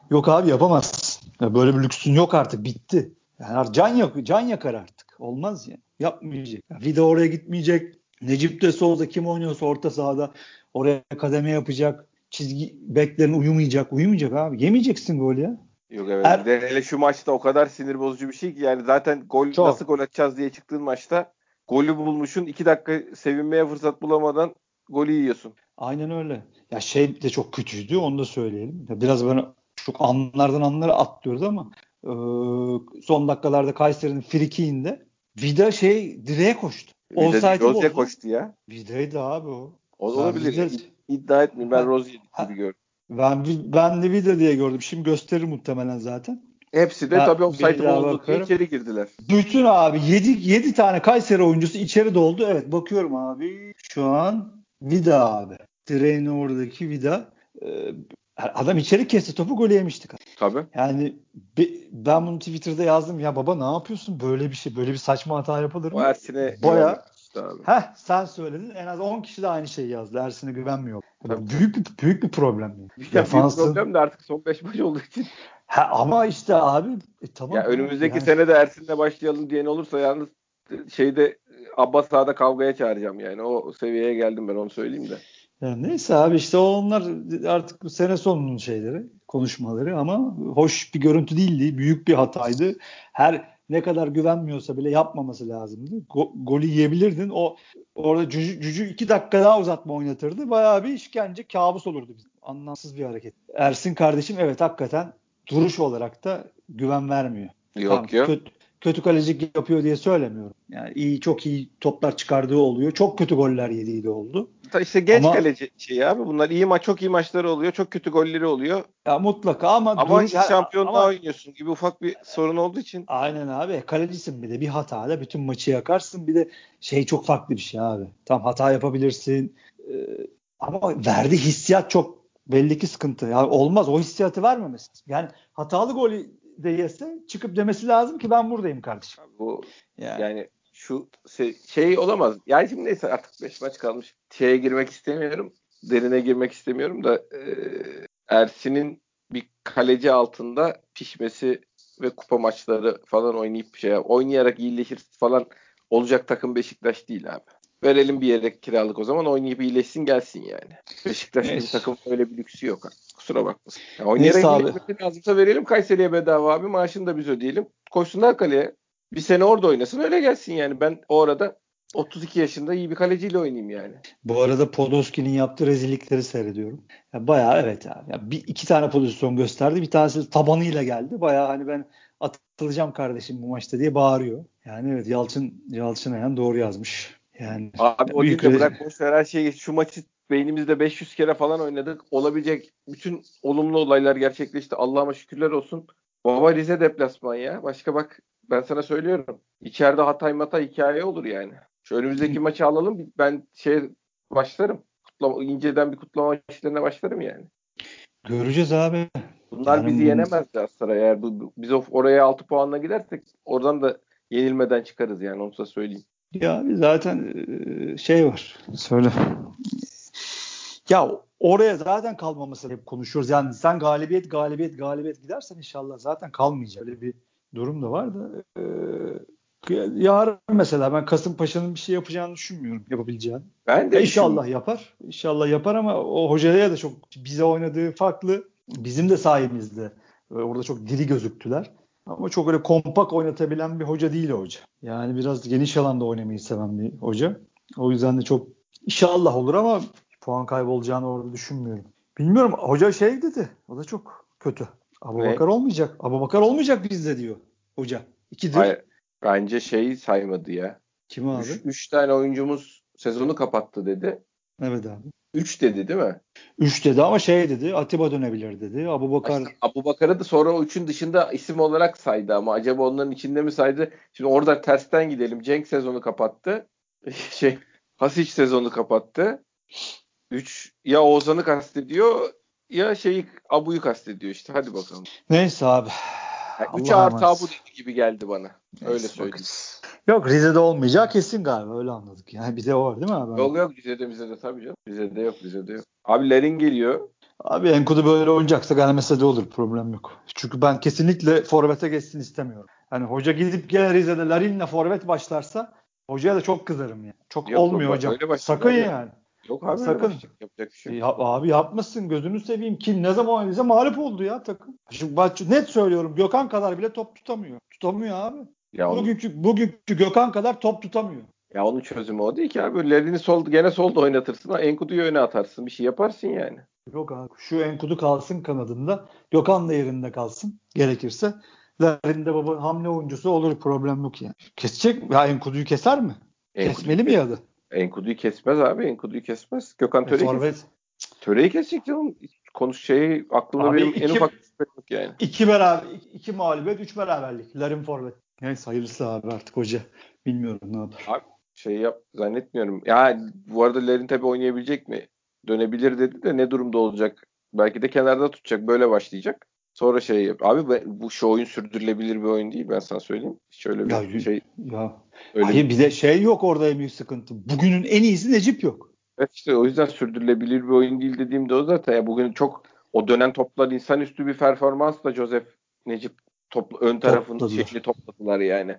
Yok abi yapamazsın. Ya böyle bir lüksün yok artık bitti. Yani can yak can yakar artık. Olmaz yani. Yapmayacak. Yani Vida oraya gitmeyecek. Necip de Souza kim oynuyorsa orta sahada oraya kademe yapacak. Çizgi beklerin uyumayacak. Uyumayacak abi. Yemeyeceksin gol ya. Yok evet. Er, hele şu maçta o kadar sinir bozucu bir şey ki yani zaten gol Çok. nasıl gol atacağız diye çıktığın maçta golü bulmuşun iki dakika sevinmeye fırsat bulamadan golü yiyorsun. Aynen öyle. Ya şey de çok kötüydü onu da söyleyelim. Ya biraz böyle çok anlardan anlara atlıyoruz ama e, son dakikalarda Kayseri'nin frikiğinde Vida şey direğe koştu. Vida Rozi'ye koştu ya. Vida'ydı abi o. O da olabilir. Vida... İddia etmeyeyim. Ben Rozi'yi gibi gördüm. Ben, ben de Vida diye gördüm. Şimdi gösterir muhtemelen zaten. Hepsi de ben, tabii offside oldu diye içeri girdiler. Bütün abi 7 7 tane Kayseri oyuncusu içeri doldu. Evet bakıyorum abi. Şu an Vida abi. Direğin oradaki Vida. Ee, adam içeri kesti topu golü yemiştik. Tabii. Yani ben bunu Twitter'da yazdım. Ya baba ne yapıyorsun? Böyle bir şey, böyle bir saçma hata yapılır mı? O Ersin'e Boya. Heh sen söyledin. En az 10 kişi de aynı şeyi yazdı. Ersin'e güvenmiyor. Tabii. Büyük bir büyük bir problem. Yani. Ya Defansın... büyük problem de artık son 5 maç olduğu için. Ha, ama işte abi e, tamam. Ya önümüzdeki yani... sene de Ersin'le başlayalım diyen olursa yalnız şeyde Abbas sahada kavgaya çağıracağım yani. O seviyeye geldim ben onu söyleyeyim de. Yani neyse abi işte onlar artık sene sonunun şeyleri, konuşmaları ama hoş bir görüntü değildi. Büyük bir hataydı. Her ne kadar güvenmiyorsa bile yapmaması lazımdı. Go, golü yiyebilirdin. O orada cücü, cücü iki dakika daha uzatma oynatırdı. Bayağı bir işkence kabus olurdu. Bizim. Anlamsız bir hareket. Ersin kardeşim evet hakikaten duruş olarak da güven vermiyor. Yok tamam, yok. Kötü, kötü kalecik yapıyor diye söylemiyorum. Yani iyi çok iyi toplar çıkardığı oluyor. Çok kötü goller yediği de oldu. İşte genç ama, kaleci şey abi bunlar iyi maç çok iyi maçları oluyor. Çok kötü golleri oluyor. Ya mutlaka ama ama duruş, şampiyonluğa ama, oynuyorsun gibi ufak bir sorun olduğu için. Aynen abi. Kalecisin bir de bir hatayla bütün maçı yakarsın. Bir de şey çok farklı bir şey abi. Tam hata yapabilirsin. Ee, ama verdiği hissiyat çok belli ki sıkıntı. Yani olmaz o hissiyatı vermemesi. Yani hatalı golü de yese çıkıp demesi lazım ki ben buradayım kardeşim. Bu yani, yani şu şey, şey olamaz. Yani şimdi neyse artık 5 maç kalmış. Şeye girmek istemiyorum. Derine girmek istemiyorum da e, Ersin'in bir kaleci altında pişmesi ve kupa maçları falan oynayıp şey oynayarak iyileşir falan olacak takım Beşiktaş değil abi. Verelim bir yere kiralık o zaman oynayıp iyileşsin gelsin yani. Beşiktaş bir takım öyle bir lüksü yok. Kusura bakmasın. Yani oynayarak iyileşmesi lazımsa verelim Kayseri'ye bedava abi. Maaşını da biz ödeyelim. Koşsunlar kaleye. Bir sene orada oynasın öyle gelsin yani. Ben o arada 32 yaşında iyi bir kaleciyle oynayayım yani. Bu arada Podolski'nin yaptığı rezillikleri seyrediyorum. Ya bayağı evet abi. Ya bir iki tane pozisyon gösterdi. Bir tanesi tabanıyla geldi. Bayağı hani ben atılacağım kardeşim bu maçta diye bağırıyor. Yani evet Yalçın Yalçın Ayan doğru yazmış. Yani abi o de bırak boş ver her şeyi şu maçı beynimizde 500 kere falan oynadık. Olabilecek bütün olumlu olaylar gerçekleşti. Allah'ıma şükürler olsun. Baba Rize deplasman ya. Başka bak ben sana söylüyorum. İçeride Hatay Mata hikaye olur yani. Şu önümüzdeki maçı alalım. Ben şey başlarım. Kutlama, inceden bir kutlama işlerine başlarım yani. Göreceğiz abi. Bunlar yani bizi yenemez Galatasaray. Eğer bu, biz oraya 6 puanla gidersek oradan da yenilmeden çıkarız yani onu da söyleyeyim. Ya zaten şey var. Söyle. Ya oraya zaten kalmaması hep konuşuyoruz. Yani sen galibiyet galibiyet galibiyet gidersen inşallah zaten kalmayacak. Öyle bir durum da var da e, yarın mesela ben Kasımpaşa'nın bir şey yapacağını düşünmüyorum yapabileceğini. Ben de inşallah yapar. İnşallah yapar ama o hocaya da çok bize oynadığı farklı. Bizim de sahibimizde. Orada çok diri gözüktüler. Ama çok öyle kompak oynatabilen bir hoca değil o hoca. Yani biraz geniş alanda oynamayı seven bir hoca. O yüzden de çok inşallah olur ama puan kaybolacağını orada düşünmüyorum. Bilmiyorum hoca şey dedi. O da çok kötü. Abu Bakar olmayacak. Abu Bakar olmayacak bizde diyor hoca. İkidir. Hayır, bence şeyi saymadı ya. Kim abi? Üç, üç tane oyuncumuz sezonu kapattı dedi. Evet abi. Üç dedi değil mi? Üç dedi ama şey dedi Atiba dönebilir dedi. Abu Bakar. İşte Abu Bakar'ı da sonra o üçün dışında isim olarak saydı ama acaba onların içinde mi saydı? Şimdi orada tersten gidelim. Cenk sezonu kapattı. şey Hasic sezonu kapattı. Üç ya Oğuzhan'ı kastediyor ya şeyi Abu'yu kastediyor işte. Hadi bakalım. Neyse abi. Yani 3 artı Abu gibi geldi bana. Neyse, öyle söyleyeyim. Yok Rize'de olmayacağı kesin galiba öyle anladık. Yani bize o var değil mi abi? Yok yok Rize'de Rize'de tabii canım. Rize'de yok Rize'de yok. Abi Lerin geliyor. Abi Enkudu böyle oynayacaksa de olur problem yok. Çünkü ben kesinlikle forvete geçsin istemiyorum. Hani hoca gidip gene Rize'de Larin'le forvet başlarsa hocaya da çok kızarım yani. Çok yok, olmuyor hocam. Sakın yani. yani. Yok abi sakın. Yapacak bir şey. Ya, abi yapmasın gözünü seveyim. Kim ne zaman oynayınca mağlup oldu ya takım. Şimdi bak net söylüyorum Gökhan kadar bile top tutamıyor. Tutamıyor abi. Ya bugünkü, onu... bugünkü Gökhan kadar top tutamıyor. Ya onun çözümü o değil ki abi. Lerini sol, gene solda oynatırsın. Enkudu'yu öne atarsın. Bir şey yaparsın yani. Yok abi. Şu Enkudu kalsın kanadında. Gökhan da yerinde kalsın. Gerekirse. Lerin de baba hamle oyuncusu olur. Problem yok yani. Kesecek Ya Enkudu'yu keser mi? Enkudu Kesmeli mi ya da? Enkudu'yu kesmez abi. Enkudu'yu kesmez. Gökhan e, Töre'yi kesecek. Töre'yi kesecek canım. Konuş şeyi aklımda abi benim iki, en ufak yok yani. İki beraber, iki mağlubiyet, üç beraberlik. Larin forvet. Neyse hayırlısı abi artık hoca. Bilmiyorum ne yapar. Abi şey yap zannetmiyorum. Ya bu arada Larin tabii oynayabilecek mi? Dönebilir dedi de ne durumda olacak? Belki de kenarda tutacak. Böyle başlayacak. Sonra şey yap. Abi bu şu oyun sürdürülebilir bir oyun değil ben sana söyleyeyim. Şöyle bir ya, şey. Ya. Öyle Hayır bir de şey yok orada en büyük sıkıntı. Bugünün en iyisi Necip yok. Evet işte o yüzden sürdürülebilir bir oyun değil dediğimde o zaten. Ya bugün çok o dönen toplar insanüstü bir performansla Joseph Necip topla, ön tarafın Topladılar. şeyini topladılar yani.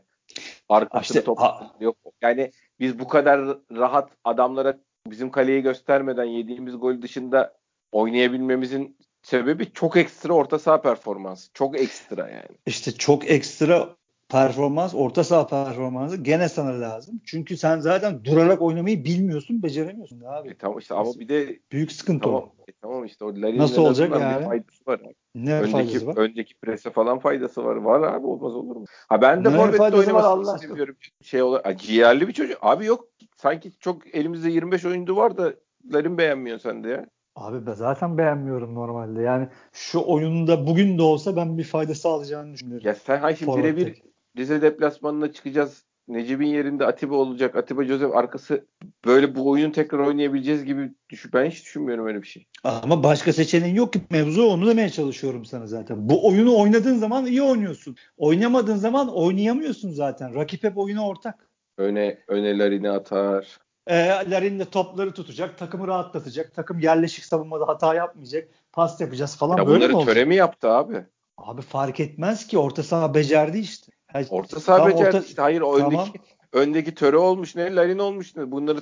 Arkasını işte, topladılar. Yok. Yani biz bu kadar rahat adamlara bizim kaleyi göstermeden yediğimiz gol dışında oynayabilmemizin sebebi çok ekstra orta saha performansı. Çok ekstra yani. İşte çok ekstra performans, orta saha performansı gene sana lazım. Çünkü sen zaten durarak oynamayı bilmiyorsun, beceremiyorsun abi. E, tamam işte ama bir de büyük sıkıntı tamam, o. E, tamam işte o Larin'in Nasıl olacak yani? faydası var. Ne öndeki, faydası var? Öndeki prese falan faydası var. Var abi olmaz olur mu? Ha ben de forvette oynamasını seviyorum. Şey olarak, ciğerli bir çocuk. Abi yok sanki çok elimizde 25 oyuncu var da Larin beğenmiyor sen de ya. Abi ben zaten beğenmiyorum normalde. Yani şu oyunda bugün de olsa ben bir fayda sağlayacağını düşünüyorum. Ya sen hayır birebir Rize deplasmanına çıkacağız. Necip'in yerinde Atiba olacak. Atiba Joseph arkası böyle bu oyunu tekrar oynayabileceğiz gibi düşün. Ben hiç düşünmüyorum öyle bir şey. Ama başka seçeneğin yok ki mevzu onu demeye çalışıyorum sana zaten. Bu oyunu oynadığın zaman iyi oynuyorsun. Oynamadığın zaman oynayamıyorsun zaten. Rakip hep oyuna ortak. Öne önelerini atar. E, Larin de topları tutacak, takımı rahatlatacak, takım yerleşik savunmada hata yapmayacak, pas yapacağız falan ya böyle mi olacak? Töre mi yaptı abi? Abi fark etmez ki orta saha becerdi işte. Yani orta saha becerdi orta... işte. Hayır o tamam. öndeki öndeki töre olmuş ne, Larin olmuş ne. Bunları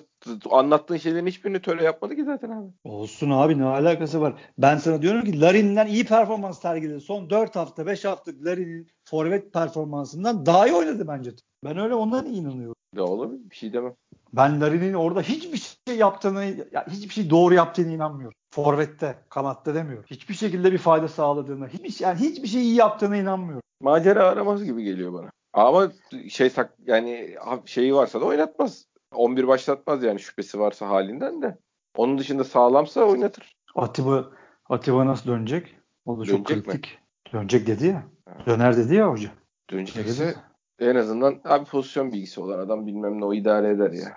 anlattığın şeylerin hiçbirini töre yapmadı ki zaten abi. Olsun abi ne alakası var? Ben sana diyorum ki Larin'den iyi performans sergiledi. Son 4 hafta 5 hafta Larin'in forvet performansından daha iyi oynadı bence. Ben öyle ondan inanıyorum. Ya olur bir şey demem. Ben Larin'in orada hiçbir şey yaptığını, ya hiçbir şey doğru yaptığını inanmıyorum. Forvet'te, kanatta demiyorum. Hiçbir şekilde bir fayda sağladığını, hiçbir yani hiçbir şey iyi yaptığına inanmıyorum. Macera araması gibi geliyor bana. Ama şey sak yani şeyi varsa da oynatmaz. 11 başlatmaz yani şüphesi varsa halinden de. Onun dışında sağlamsa oynatır. Atiba Atiba nasıl dönecek? O da çok dönecek kritik. Mi? Dönecek dedi ya. Ha. Döner dedi ya hoca. Dönecekse en azından abi pozisyon bilgisi olan adam bilmem ne o idare eder ya.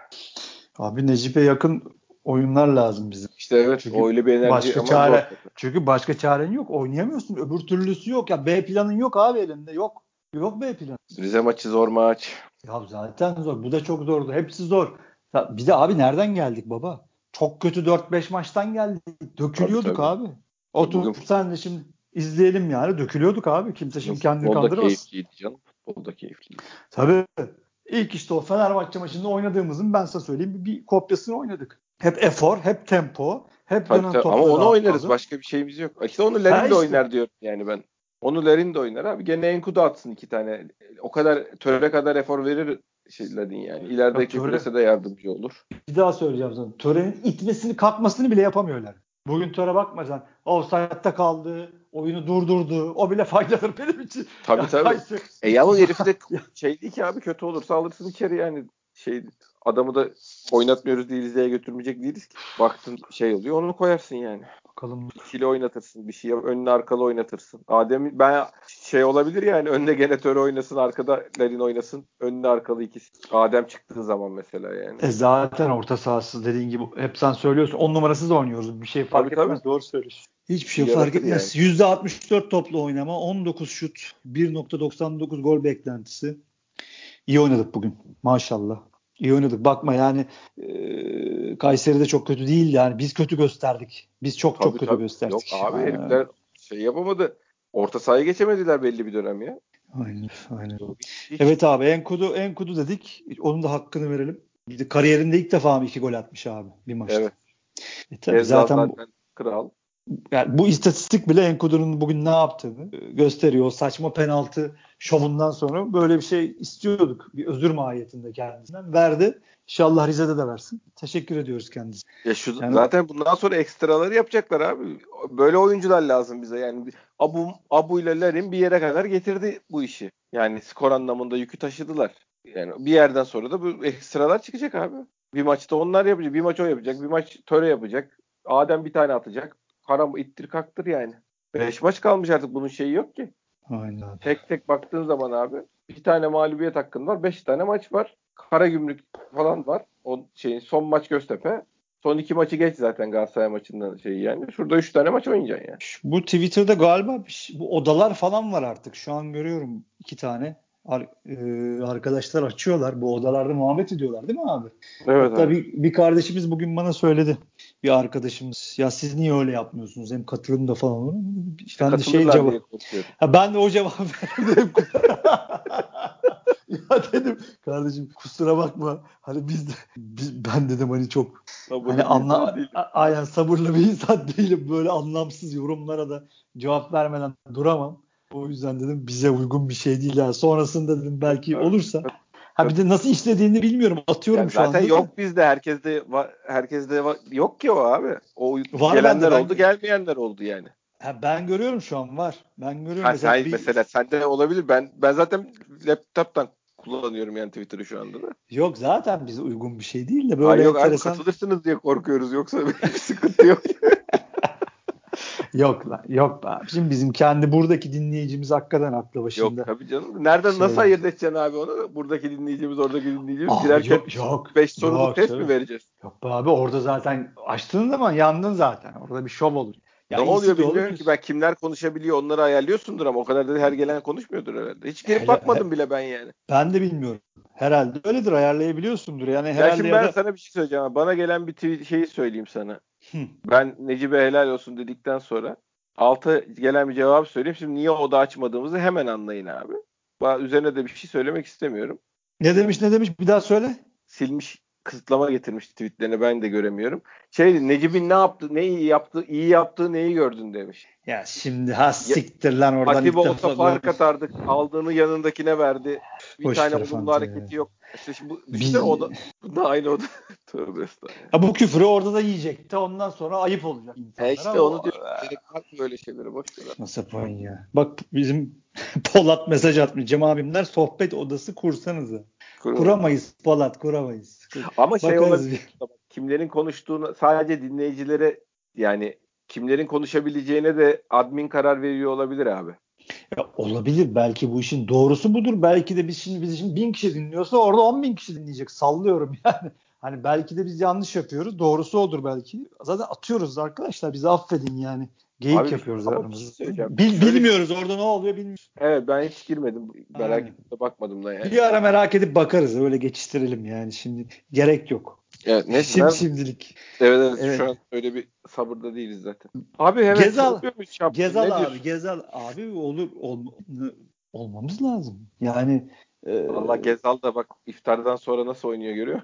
Abi Necip'e yakın oyunlar lazım bize. İşte evet çünkü öyle bir enerji başka ama çare, zor. Çünkü başka çaren yok. Oynayamıyorsun. Öbür türlüsü yok. Ya B planın yok abi elinde. Yok. Yok B planı. Rize maçı zor maç. Ya zaten zor. Bu da çok zordu. Hepsi zor. Ya bir de abi nereden geldik baba? Çok kötü 4-5 maçtan geldik. Dökülüyorduk tabii, tabii. abi. Otur Bugün... sen de şimdi izleyelim yani. Dökülüyorduk abi. Kimse şimdi kendini canım. Futbolda keyifliydi. Tabii. İlk işte o Fenerbahçe maçında oynadığımızın ben size söyleyeyim bir, kopyasını oynadık. Hep efor, hep tempo, hep tabii, dönen tabii. Ama onu oynarız. Kaldı. Başka bir şeyimiz yok. İşte onu Lerin de işte. oynar diyorum yani ben. Onu Lerin de oynar abi. Gene Enkudu atsın iki tane. O kadar töre kadar efor verir şeyledin yani. İlerideki prese de yardımcı olur. Bir daha söyleyeceğim sana. Törenin itmesini kalkmasını bile yapamıyorlar. Bugün töre bakma sen. Offside'da kaldı. Oyunu durdurdu. O bile faydadır benim için. Tabii ya, tabii. E ya o herif de şey değil ki abi kötü olursa alırsın içeri yani. Şey adamı da oynatmıyoruz değil Rize'ye götürmeyecek değiliz ki. Baktın şey oluyor onu koyarsın yani. Bakalım. İkili oynatırsın. Bir şey önüne arkalı oynatırsın. Adem ben şey olabilir yani önüne gene Töre oynasın arkada Lerin oynasın. Önüne arkalı ikisi. Adem çıktığı zaman mesela yani. E zaten orta sahası dediğin gibi hep sen söylüyorsun. On numarasız oynuyoruz. Bir şey fark tabii, etmez. Tabii. Doğru söylüyorsun. Hiçbir şey fark etmez. Yani. %64 toplu oynama, 19 şut, 1.99 gol beklentisi. İyi oynadık bugün. Maşallah. İyi oynadık. Bakma yani e, Kayseri de çok kötü değil yani. Biz kötü gösterdik. Biz çok tabii, çok kötü tabii. gösterdik. Yok abi herifler şey yapamadı. Orta sahaya geçemediler belli bir dönem ya. Aynen, aynen. Hiç. Evet abi Enkudu Enkudu dedik. Onun da hakkını verelim. Kariyerinde ilk defa mı iki gol atmış abi bir maçta. Evet. E tabii zaten, zaten kral yani bu istatistik bile Enkudu'nun bugün ne yaptığını gösteriyor. O saçma penaltı şovundan sonra böyle bir şey istiyorduk. Bir özür mahiyetinde kendisinden. Verdi. İnşallah Rize'de de versin. Teşekkür ediyoruz kendisine. Ya şu yani, zaten bundan sonra ekstraları yapacaklar abi. Böyle oyuncular lazım bize. Yani Abu Abu ile Larin bir yere kadar getirdi bu işi. Yani skor anlamında yükü taşıdılar. Yani bir yerden sonra da bu ekstralar çıkacak abi. Bir maçta onlar yapacak, bir maç o yapacak, bir maç Töre yapacak. Adem bir tane atacak param ittir kaktır yani. Beş maç kalmış artık bunun şeyi yok ki. Aynen. Tek tek baktığın zaman abi bir tane mağlubiyet hakkın var. Beş tane maç var. Kara gümrük falan var. O şeyin son maç Göztepe. Son iki maçı geç zaten Galatasaray maçından şey yani. Şurada üç tane maç oynayacaksın yani. Bu Twitter'da galiba bu odalar falan var artık. Şu an görüyorum iki tane. Ar- e, arkadaşlar açıyorlar. Bu odalarda muhabbet ediyorlar değil mi abi? Evet. Hatta abi. Bir, bir kardeşimiz bugün bana söyledi. Bir arkadaşımız. Ya siz niye öyle yapmıyorsunuz? Hem katılımda falan. Ben de şey cevap. Ha, ben de o cevap verdim. ya dedim kardeşim kusura bakma. Hani biz de biz, ben dedim hani çok sabırlı hani anla aynen sabırlı bir insan değilim. Böyle anlamsız yorumlara da cevap vermeden duramam. O yüzden dedim bize uygun bir şey değil. Yani. Sonrasında dedim belki olursa. Ha bir de nasıl işlediğini bilmiyorum. Atıyorum yani şu zaten anda. Zaten yok bizde. Herkeste herkeste yok ki o abi. O var gelenler oldu, ben... gelmeyenler oldu yani. Ha, ben görüyorum şu an var. Ben görüyorum ha, mesela. Sen, bir... mesela sende olabilir. Ben ben zaten laptop'tan kullanıyorum yani Twitter'ı şu anda da. Yok zaten bize uygun bir şey değil de böyle Hayır, yok enteresan... abi katılırsınız diye korkuyoruz yoksa bir sıkıntı yok. yok lan yok abi. Şimdi bizim kendi buradaki dinleyicimiz hakikaten aklı başında. Yok tabii canım. Nereden şey... nasıl ayırt edeceksin abi onu? Buradaki dinleyicimiz oradaki dinleyicimiz Aa, girerken yok, yok, 5 soruluk test mi vereceğiz? Yok abi orada zaten açtığın zaman yandın zaten. Orada bir şov olur. Ya ne oluyor bilmiyorum ki ben kimler konuşabiliyor onları ayarlıyorsundur ama o kadar da her gelen konuşmuyordur herhalde. Hiç girip bakmadım he, bile ben yani. Ben de bilmiyorum. Herhalde öyledir ayarlayabiliyorsundur. Yani herhalde ya şimdi ben da... sana bir şey söyleyeceğim. Bana gelen bir şeyi söyleyeyim sana. Ben Necip'e helal olsun dedikten sonra alta gelen bir cevap söyleyeyim. Şimdi niye oda açmadığımızı hemen anlayın abi. Üzerine de bir şey söylemek istemiyorum. Ne demiş ne demiş bir daha söyle. Silmiş kısıtlama getirmiş tweetlerini ben de göremiyorum. Şey Necip'in ne yaptı, ne iyi yaptı, iyi yaptığı neyi gördün demiş. Ya şimdi ha siktir lan oradan. Atiba olsa fark atardık. Aldığını yanındakine verdi. Bir Boş tane olumlu hareketi yok. İşte şimdi bu, işte o da, bu da aynı o da. Tövbe Ha, bu küfrü orada da yiyecekti. Ondan sonra ayıp olacak. He işte onu diyor. Gerek var böyle şeylere boş ver. Nasıl ya. Bak bizim Polat mesaj atmış. Cem abimler sohbet odası kursanızı. Kurum. Kuramayız Polat kuramayız. Ama şey olabilir. Kimlerin konuştuğunu sadece dinleyicilere yani kimlerin konuşabileceğine de admin karar veriyor olabilir abi. Ya olabilir. Belki bu işin doğrusu budur. Belki de biz şimdi biz şimdi bin kişi dinliyorsa orada on bin kişi dinleyecek. Sallıyorum yani. Hani belki de biz yanlış yapıyoruz. Doğrusu odur belki. Zaten atıyoruz arkadaşlar. Bizi affedin yani. Geyik Abi, yapıyoruz aramızda. Şey Bil, bilmiyoruz orada ne oluyor bilmiyoruz. Evet ben hiç girmedim. Merak edip bakmadım da yani. Bir ara merak edip bakarız. Öyle geçiştirelim yani. Şimdi gerek yok. Evet, ne Sim, şimdilik. Evet, evet, evet, şu an öyle bir sabırda değiliz zaten. Abi evet. Gezal, Gezal abi, diyorsun? Gezal abi olur ol, olmamız lazım. Yani e, Allah Gezal da bak iftardan sonra nasıl oynuyor görüyor.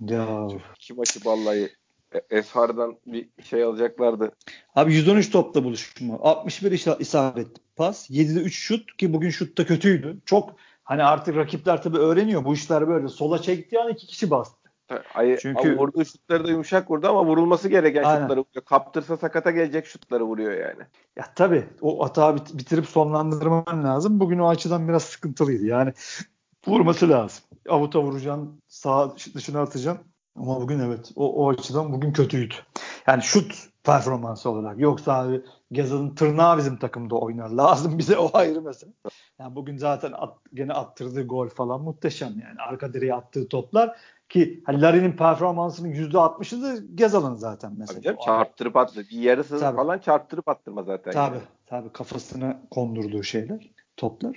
ya. İki maçı vallahi Eshar'dan bir şey alacaklardı. Abi 113 topla buluşma. 61 isabet pas. 7'de 3 şut ki bugün şutta kötüydü. Çok hani artık rakipler tabii öğreniyor. Bu işler böyle. Sola çekti yani iki kişi bastı. Ay, Çünkü vurduğu şutları da yumuşak vurdu ama vurulması gereken Aynen. şutları vuruyor. Kaptırsa sakata gelecek şutları vuruyor yani. Ya tabii o hata bitirip sonlandırman lazım. Bugün o açıdan biraz sıkıntılıydı. Yani vurması lazım. Avuta vuracaksın, sağ dışına atacaksın. Ama bugün evet o, o açıdan bugün kötüydü. Yani şut performansı olarak. Yoksa abi Gezal'ın tırnağı bizim takımda oynar. Lazım bize o ayrı mesela. Yani bugün zaten at, gene attırdığı gol falan muhteşem yani. Arka direğe attığı toplar ki hani Larry'nin performansının %60'ı da Gezal'ın zaten mesela. Tabii canım, çarptırıp attı. Bir yarısı tabii. falan çarptırıp attırma zaten. Tabii. Yani. Tabii kafasına kondurduğu şeyler toplar.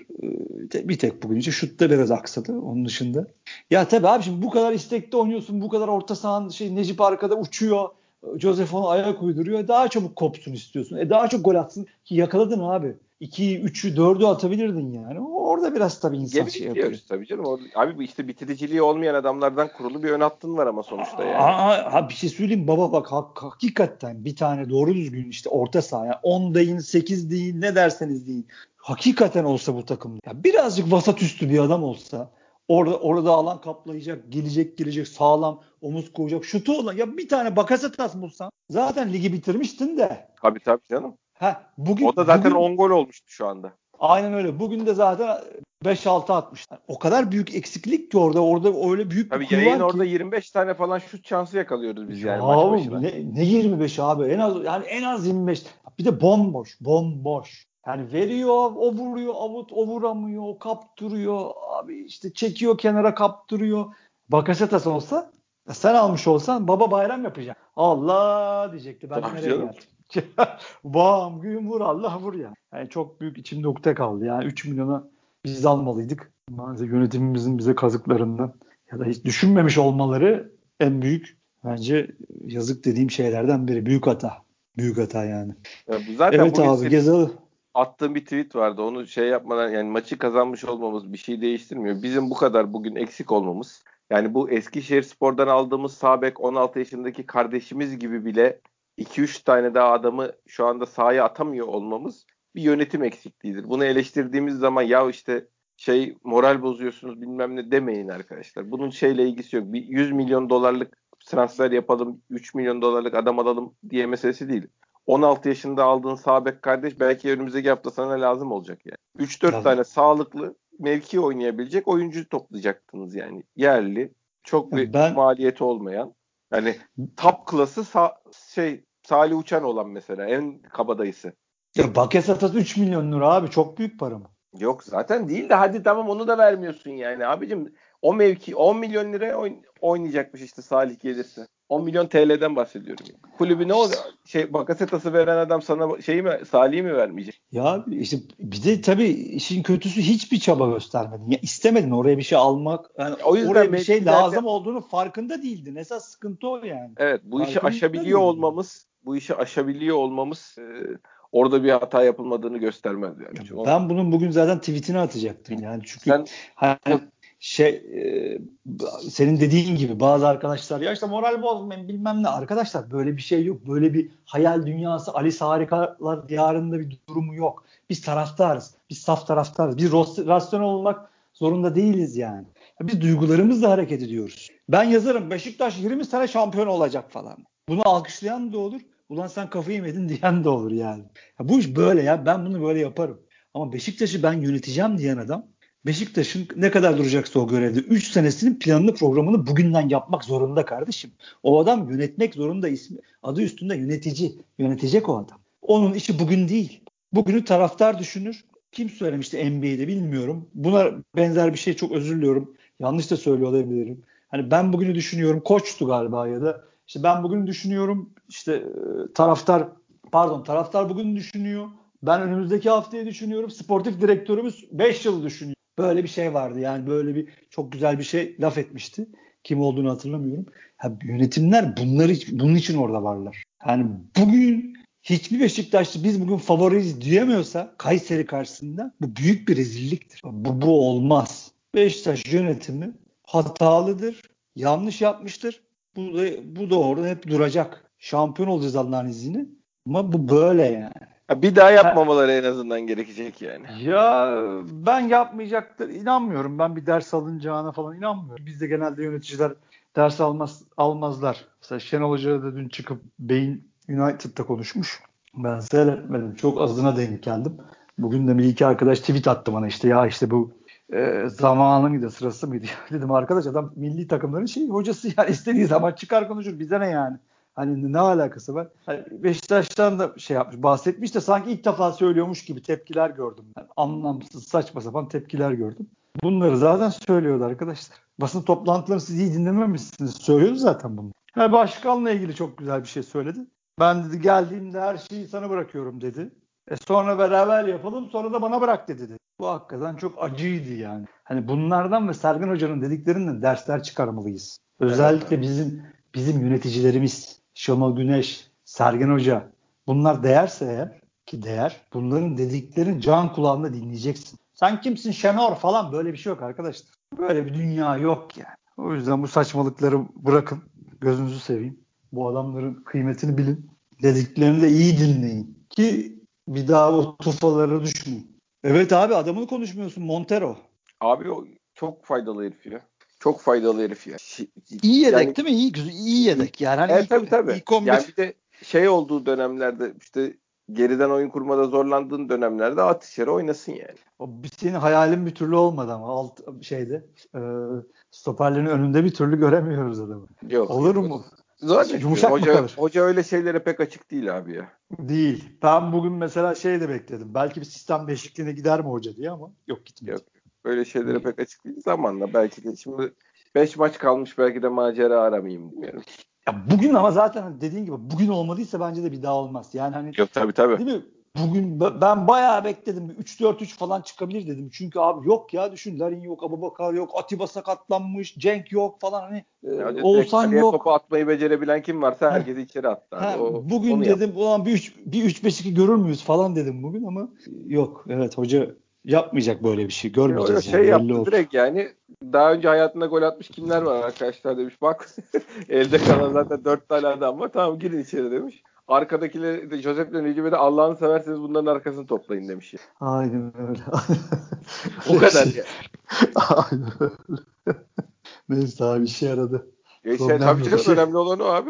Ee, bir tek bugün işte şutta biraz aksadı onun dışında. Ya tabii abi şimdi bu kadar istekli oynuyorsun. Bu kadar orta sahan şey Necip arkada uçuyor. Joseph onu ayak uyduruyor. Daha çabuk kopsun istiyorsun. E daha çok gol atsın ki yakaladın abi. 2'yi, 3'ü, 4'ü atabilirdin yani. Orada biraz tabii insan Geri şey yapıyor. tabii canım. Orada, abi işte bitiriciliği olmayan adamlardan kurulu bir ön hattın var ama sonuçta yani. Aa, ha, bir şey söyleyeyim baba bak hak, hakikaten bir tane doğru düzgün işte orta saha. Yani 10 deyin, 8 deyin ne derseniz deyin. Hakikaten olsa bu takım. Ya birazcık vasat üstü bir adam olsa Orada orada alan kaplayacak, gelecek gelecek sağlam omuz koyacak. Şutu olan ya bir tane Bakasetas bulsan zaten ligi bitirmiştin de. Tabii tabii canım. Ha, bugün, o da zaten bugün, 10 gol olmuştu şu anda. Aynen öyle. Bugün de zaten 5-6 atmış. O kadar büyük eksiklik ki orada. Orada öyle büyük Tabii bir yayın orada 25 tane falan şut şansı yakalıyoruz biz ya yani maç başına. Ne, ne 25 abi? En az yani en az 25. Bir de bomboş, bomboş. Yani veriyor, o vuruyor, avut, o vuramıyor, o kaptırıyor. Abi işte çekiyor kenara kaptırıyor. Bakasetas olsa sen almış olsan baba bayram yapacak. Allah diyecekti. Ben nereye canım. geldim? Bam gün vur Allah vur ya. Yani çok büyük içimde ukde kaldı. Yani 3 milyona biz almalıydık. Maalesef yönetimimizin bize kazıklarından ya da hiç düşünmemiş olmaları en büyük bence yazık dediğim şeylerden biri. Büyük hata. Büyük hata yani. Ya zaten evet abi Gezal attığım bir tweet vardı. Onu şey yapmadan yani maçı kazanmış olmamız bir şey değiştirmiyor. Bizim bu kadar bugün eksik olmamız yani bu Eskişehir Spor'dan aldığımız Sabek 16 yaşındaki kardeşimiz gibi bile 2-3 tane daha adamı şu anda sahaya atamıyor olmamız bir yönetim eksikliğidir. Bunu eleştirdiğimiz zaman ya işte şey moral bozuyorsunuz bilmem ne demeyin arkadaşlar. Bunun şeyle ilgisi yok. Bir 100 milyon dolarlık transfer yapalım, 3 milyon dolarlık adam alalım diye meselesi değil. 16 yaşında aldığın sağ kardeş belki önümüzdeki hafta sana lazım olacak yani. 3-4 tane sağlıklı mevki oynayabilecek oyuncu toplayacaktınız yani. Yerli, çok bir ben, maliyeti olmayan. Yani top klası sa- şey Salih Uçan olan mesela en kabadayısı. Ya Bakasetas 3 milyon lira abi çok büyük para mı? Yok zaten değil de hadi tamam onu da vermiyorsun yani. Abicim o mevki 10 milyon liraya oyn- oynayacakmış işte Salih gelirse. 10 milyon TL'den bahsediyorum. Kulübü ne oluyor? Şey Bakasetas'ı veren adam sana şeyi mi Salih'i mi vermeyecek? Ya işte bir de tabii işin kötüsü hiçbir çaba göstermedin. Ya istemedin oraya bir şey almak. Yani o yüzden oraya bir şey zaten... lazım olduğunu farkında değildin. Esas sıkıntı o yani. Evet bu farkında işi aşabiliyor olmamız, bu işi aşabiliyor olmamız e, orada bir hata yapılmadığını göstermez yani. ben bunun bugün zaten tweetini atacaktım yani çünkü Sen, hani şey e, senin dediğin gibi bazı arkadaşlar ya işte moral bozmayın bilmem ne arkadaşlar böyle bir şey yok. Böyle bir hayal dünyası Alice Harikalar diyarında bir durumu yok. Biz taraftarız. Biz saf taraftarız. Biz rasyonel olmak zorunda değiliz yani. Biz duygularımızla hareket ediyoruz. Ben yazarım Beşiktaş 20 sene şampiyon olacak falan. Bunu alkışlayan da olur. Ulan sen kafayı yemedin diyen de olur yani. Ya bu iş böyle ya. Ben bunu böyle yaparım. Ama Beşiktaş'ı ben yöneteceğim diyen adam Beşiktaş'ın ne kadar duracaksa o görevde 3 senesinin planını programını bugünden yapmak zorunda kardeşim. O adam yönetmek zorunda ismi adı üstünde yönetici. Yönetecek o adam. Onun işi bugün değil. Bugünü taraftar düşünür. Kim söylemişti NBA'de bilmiyorum. Buna benzer bir şey çok özür diliyorum. Yanlış da söylüyor olabilirim. Hani ben bugünü düşünüyorum. Koçtu galiba ya da işte ben bugün düşünüyorum. İşte e, taraftar pardon taraftar bugün düşünüyor. Ben önümüzdeki haftayı düşünüyorum. Sportif direktörümüz 5 yıl düşünüyor. Böyle bir şey vardı yani böyle bir çok güzel bir şey laf etmişti. Kim olduğunu hatırlamıyorum. Ha, yönetimler bunları bunun için orada varlar. Yani bugün hiçbir Beşiktaşlı biz bugün favoriyiz diyemiyorsa Kayseri karşısında bu büyük bir rezilliktir. Bu, bu olmaz. Beşiktaş yönetimi hatalıdır, yanlış yapmıştır. Bu da, bu da orada hep duracak. Şampiyon olacağız Allah'ın izniyle. Ama bu böyle yani. Bir daha yapmamaları en azından gerekecek yani. Ya ben yapmayacaktır inanmıyorum. Ben bir ders alınacağına falan inanmıyorum. Bizde genelde yöneticiler ders almaz almazlar. Mesela Şenol Hoca da dün çıkıp Beyin United'da konuşmuş. Ben seyretmedim. Çok azına denk geldim. Bugün de bir iki arkadaş tweet attı bana işte ya işte bu e, zamanı mıydı sırası mıydı? Dedim arkadaş adam milli takımların şey hocası yani istediği zaman çıkar konuşur bize ne yani. Hani ne alakası var? Hani Beşiktaş'tan da şey yapmış, bahsetmiş de sanki ilk defa söylüyormuş gibi tepkiler gördüm ben. Anlamsız, saçma sapan tepkiler gördüm. Bunları zaten söylüyordu arkadaşlar. Basın toplantılarını siz iyi dinlememişsiniz. Söylüyordu zaten bunu. Yani başkanla ilgili çok güzel bir şey söyledi. Ben dedi geldiğimde her şeyi sana bırakıyorum dedi. E sonra beraber yapalım sonra da bana bırak dedi. dedi. Bu hakikaten çok acıydı yani. Hani bunlardan ve Sergen Hoca'nın dediklerinden dersler çıkarmalıyız. Özellikle bizim bizim yöneticilerimiz Şenol Güneş, Sergen Hoca bunlar değerse eğer ki değer bunların dediklerini can kulağında dinleyeceksin. Sen kimsin Şenor falan böyle bir şey yok arkadaşlar. Böyle bir dünya yok yani. O yüzden bu saçmalıkları bırakın. Gözünüzü seveyim. Bu adamların kıymetini bilin. Dediklerini de iyi dinleyin. Ki bir daha o tufalara düşmeyin. Evet abi adamını konuşmuyorsun Montero. Abi o çok faydalı herif ya. Çok faydalı herif ya. İyi yedek yani, değil mi? İyi, iyi yedek. Yani hani evet, tabii tabii. Ilk 11... Yani bir de şey olduğu dönemlerde işte geriden oyun kurmada zorlandığın dönemlerde at içeri oynasın yani. O senin hayalin bir türlü olmadı ama alt şeyde e, stoperlerin önünde bir türlü göremiyoruz adamı. Yok. Olur mu? Zaten Yumuşak hoca, mı kalır? Hoca öyle şeylere pek açık değil abi ya. Değil. Ben bugün mesela şey de bekledim. Belki bir sistem değişikliğine gider mi hoca diye ama yok gitmedi. Yok. Böyle şeylere pek açık değil. Zamanla belki de şimdi 5 maç kalmış belki de macera aramayayım bilmiyorum. Ya bugün ama zaten dediğin gibi bugün olmadıysa bence de bir daha olmaz. Yani hani Yok tabii tabii. Değil mi? Bugün ben bayağı bekledim. 3-4-3 falan çıkabilir dedim. Çünkü abi yok ya düşün. Larin yok, Abubakar yok, Atiba sakatlanmış, Cenk yok falan hani e, Oğuzhan yok. topu atmayı becerebilen kim varsa herkesi içeri attı. Ha, o, bugün dedim yap. ulan bir 3 bir 3 5 2 görür müyüz falan dedim bugün ama yok. Evet hoca yapmayacak böyle bir şey. Görmeyeceğiz. Şey yani, yaptı oldu. direkt yani daha önce hayatında gol atmış kimler var arkadaşlar demiş. Bak elde kalan zaten dört tane adam var. Tamam girin içeri demiş. Arkadakileri de Joseph ile Necip'e de Allah'ını severseniz bunların arkasını toplayın demiş. Yani. Aynen öyle. o kadar ya. Aynen öyle. Neyse abi işe yaradı. Ya şey, tabii canım önemli olan o abi.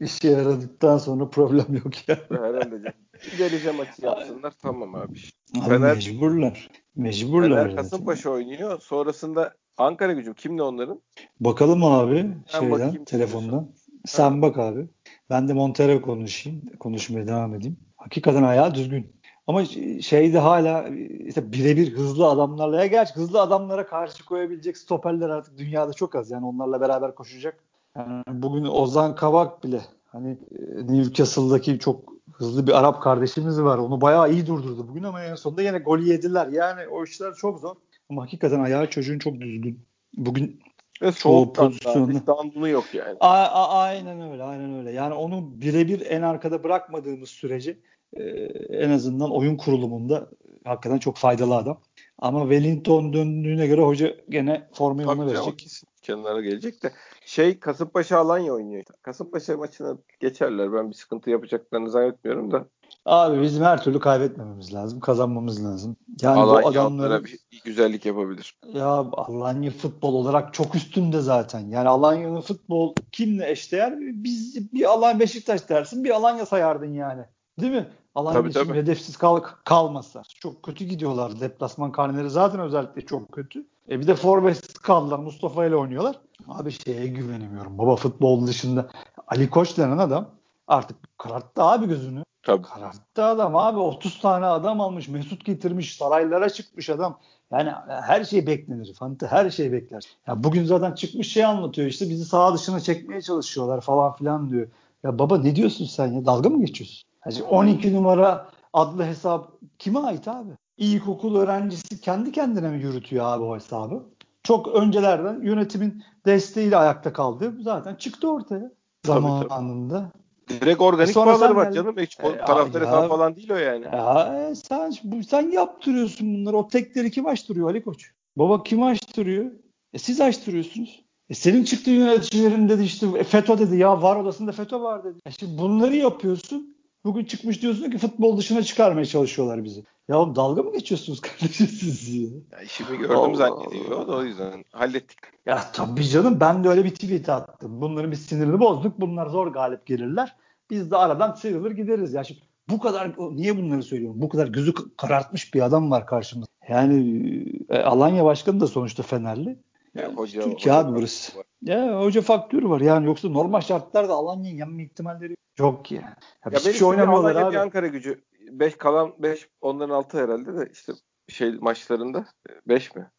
İşe yaradıktan sonra problem yok ya. Herhalde canım. Bir derece maçı yapsınlar tamam abi. abi Fener, mecburlar. Mecburlar. Fener Kasımpaşa oynuyor. Sonrasında Ankara gücüm kimdi onların? Bakalım abi ben şeyden telefondan. Sen bak abi. Ben de Montero konuşayım. Konuşmaya devam edeyim. Hakikaten ayağı düzgün. Ama şeyde hala işte birebir hızlı adamlarla ya gerçi hızlı adamlara karşı koyabilecek stoperler artık dünyada çok az. Yani onlarla beraber koşacak. Yani bugün Ozan Kavak bile hani e, Newcastle'daki çok hızlı bir Arap kardeşimiz var. Onu bayağı iyi durdurdu bugün ama en sonunda yine gol yediler. Yani o işler çok zor. Ama hakikaten ayağı çocuğun çok düzgün. Bugün ve çoğu pozisyonu. İstanbul'u yok yani. A- a- aynen öyle, aynen öyle. Yani onu birebir en arkada bırakmadığımız sürece e, en azından oyun kurulumunda hakikaten çok faydalı adam. Ama Wellington döndüğüne göre hoca gene formayı ona verecek. Kenara gelecek de şey Kasımpaşa Alanya oynuyor. Kasımpaşa maçına geçerler. Ben bir sıkıntı yapacaklarını zannetmiyorum da. Abi bizim her türlü kaybetmememiz lazım. Kazanmamız lazım. Yani Alanya bu adamlara bir güzellik yapabilir. Ya Alanya futbol olarak çok üstünde zaten. Yani Alanya'nın futbol kimle eşdeğer? Biz bir Alanya Beşiktaş dersin, bir Alanya sayardın yani. Değil mi? Alanya tabii, tabii. hedefsiz kal kalmasa. Çok kötü gidiyorlar. Deplasman karneleri zaten özellikle çok kötü. E bir de forvetsiz kaldılar. Mustafa ile oynuyorlar. Abi şeye güvenemiyorum. Baba futbol dışında Ali Koç denen adam artık kararttı abi gözünü. Tabii. Kararttı adam abi. 30 tane adam almış. Mesut getirmiş. Saraylara çıkmış adam. Yani her şey beklenir. Fanta her şey bekler. Ya bugün zaten çıkmış şey anlatıyor işte bizi saha dışına çekmeye çalışıyorlar falan filan diyor. Ya baba ne diyorsun sen ya? Dalga mı geçiyorsun? Yani 12 numara adlı hesap kime ait abi? İlkokul öğrencisi kendi kendine mi yürütüyor abi o hesabı? Çok öncelerden yönetimin desteğiyle ayakta kaldı. Zaten çıktı ortaya zamanında. Direkt organik e bağları var canım. Hiç e, taraftar hesabı falan değil o yani. Ya, sen, sen yaptırıyorsun bunları. O tekleri kim açtırıyor Ali Koç? Baba kim açtırıyor? E, siz açtırıyorsunuz. E senin çıktığın yöneticilerin dedi işte e, FETÖ dedi ya var odasında FETÖ var dedi. E şimdi bunları yapıyorsun. Bugün çıkmış diyorsun ki futbol dışına çıkarmaya çalışıyorlar bizi. Ya oğlum dalga mı geçiyorsunuz kardeşim siz ya? ya işimi gördüm Allah zannediyor Allah. o yüzden hallettik. Ya tabii canım ben de öyle bir tweet attım. Bunların bir sinirini bozduk. Bunlar zor galip gelirler. Biz de aradan sıyrılır gideriz. Ya şimdi bu kadar niye bunları söylüyorum? Bu kadar gözü karartmış bir adam var karşımızda. Yani e, Alanya Başkanı da sonuçta Fenerli. Ya hoca, Türkiye hoca abi burası. Ya hoca faktörü var yani yoksa normal şartlarda Alanya'nın yenme ihtimalleri yok yani. Ya, ya şey oynamıyorlar abi. Ankara gücü 5 kalan 5 onların altı herhalde de işte şey maçlarında 5 mi?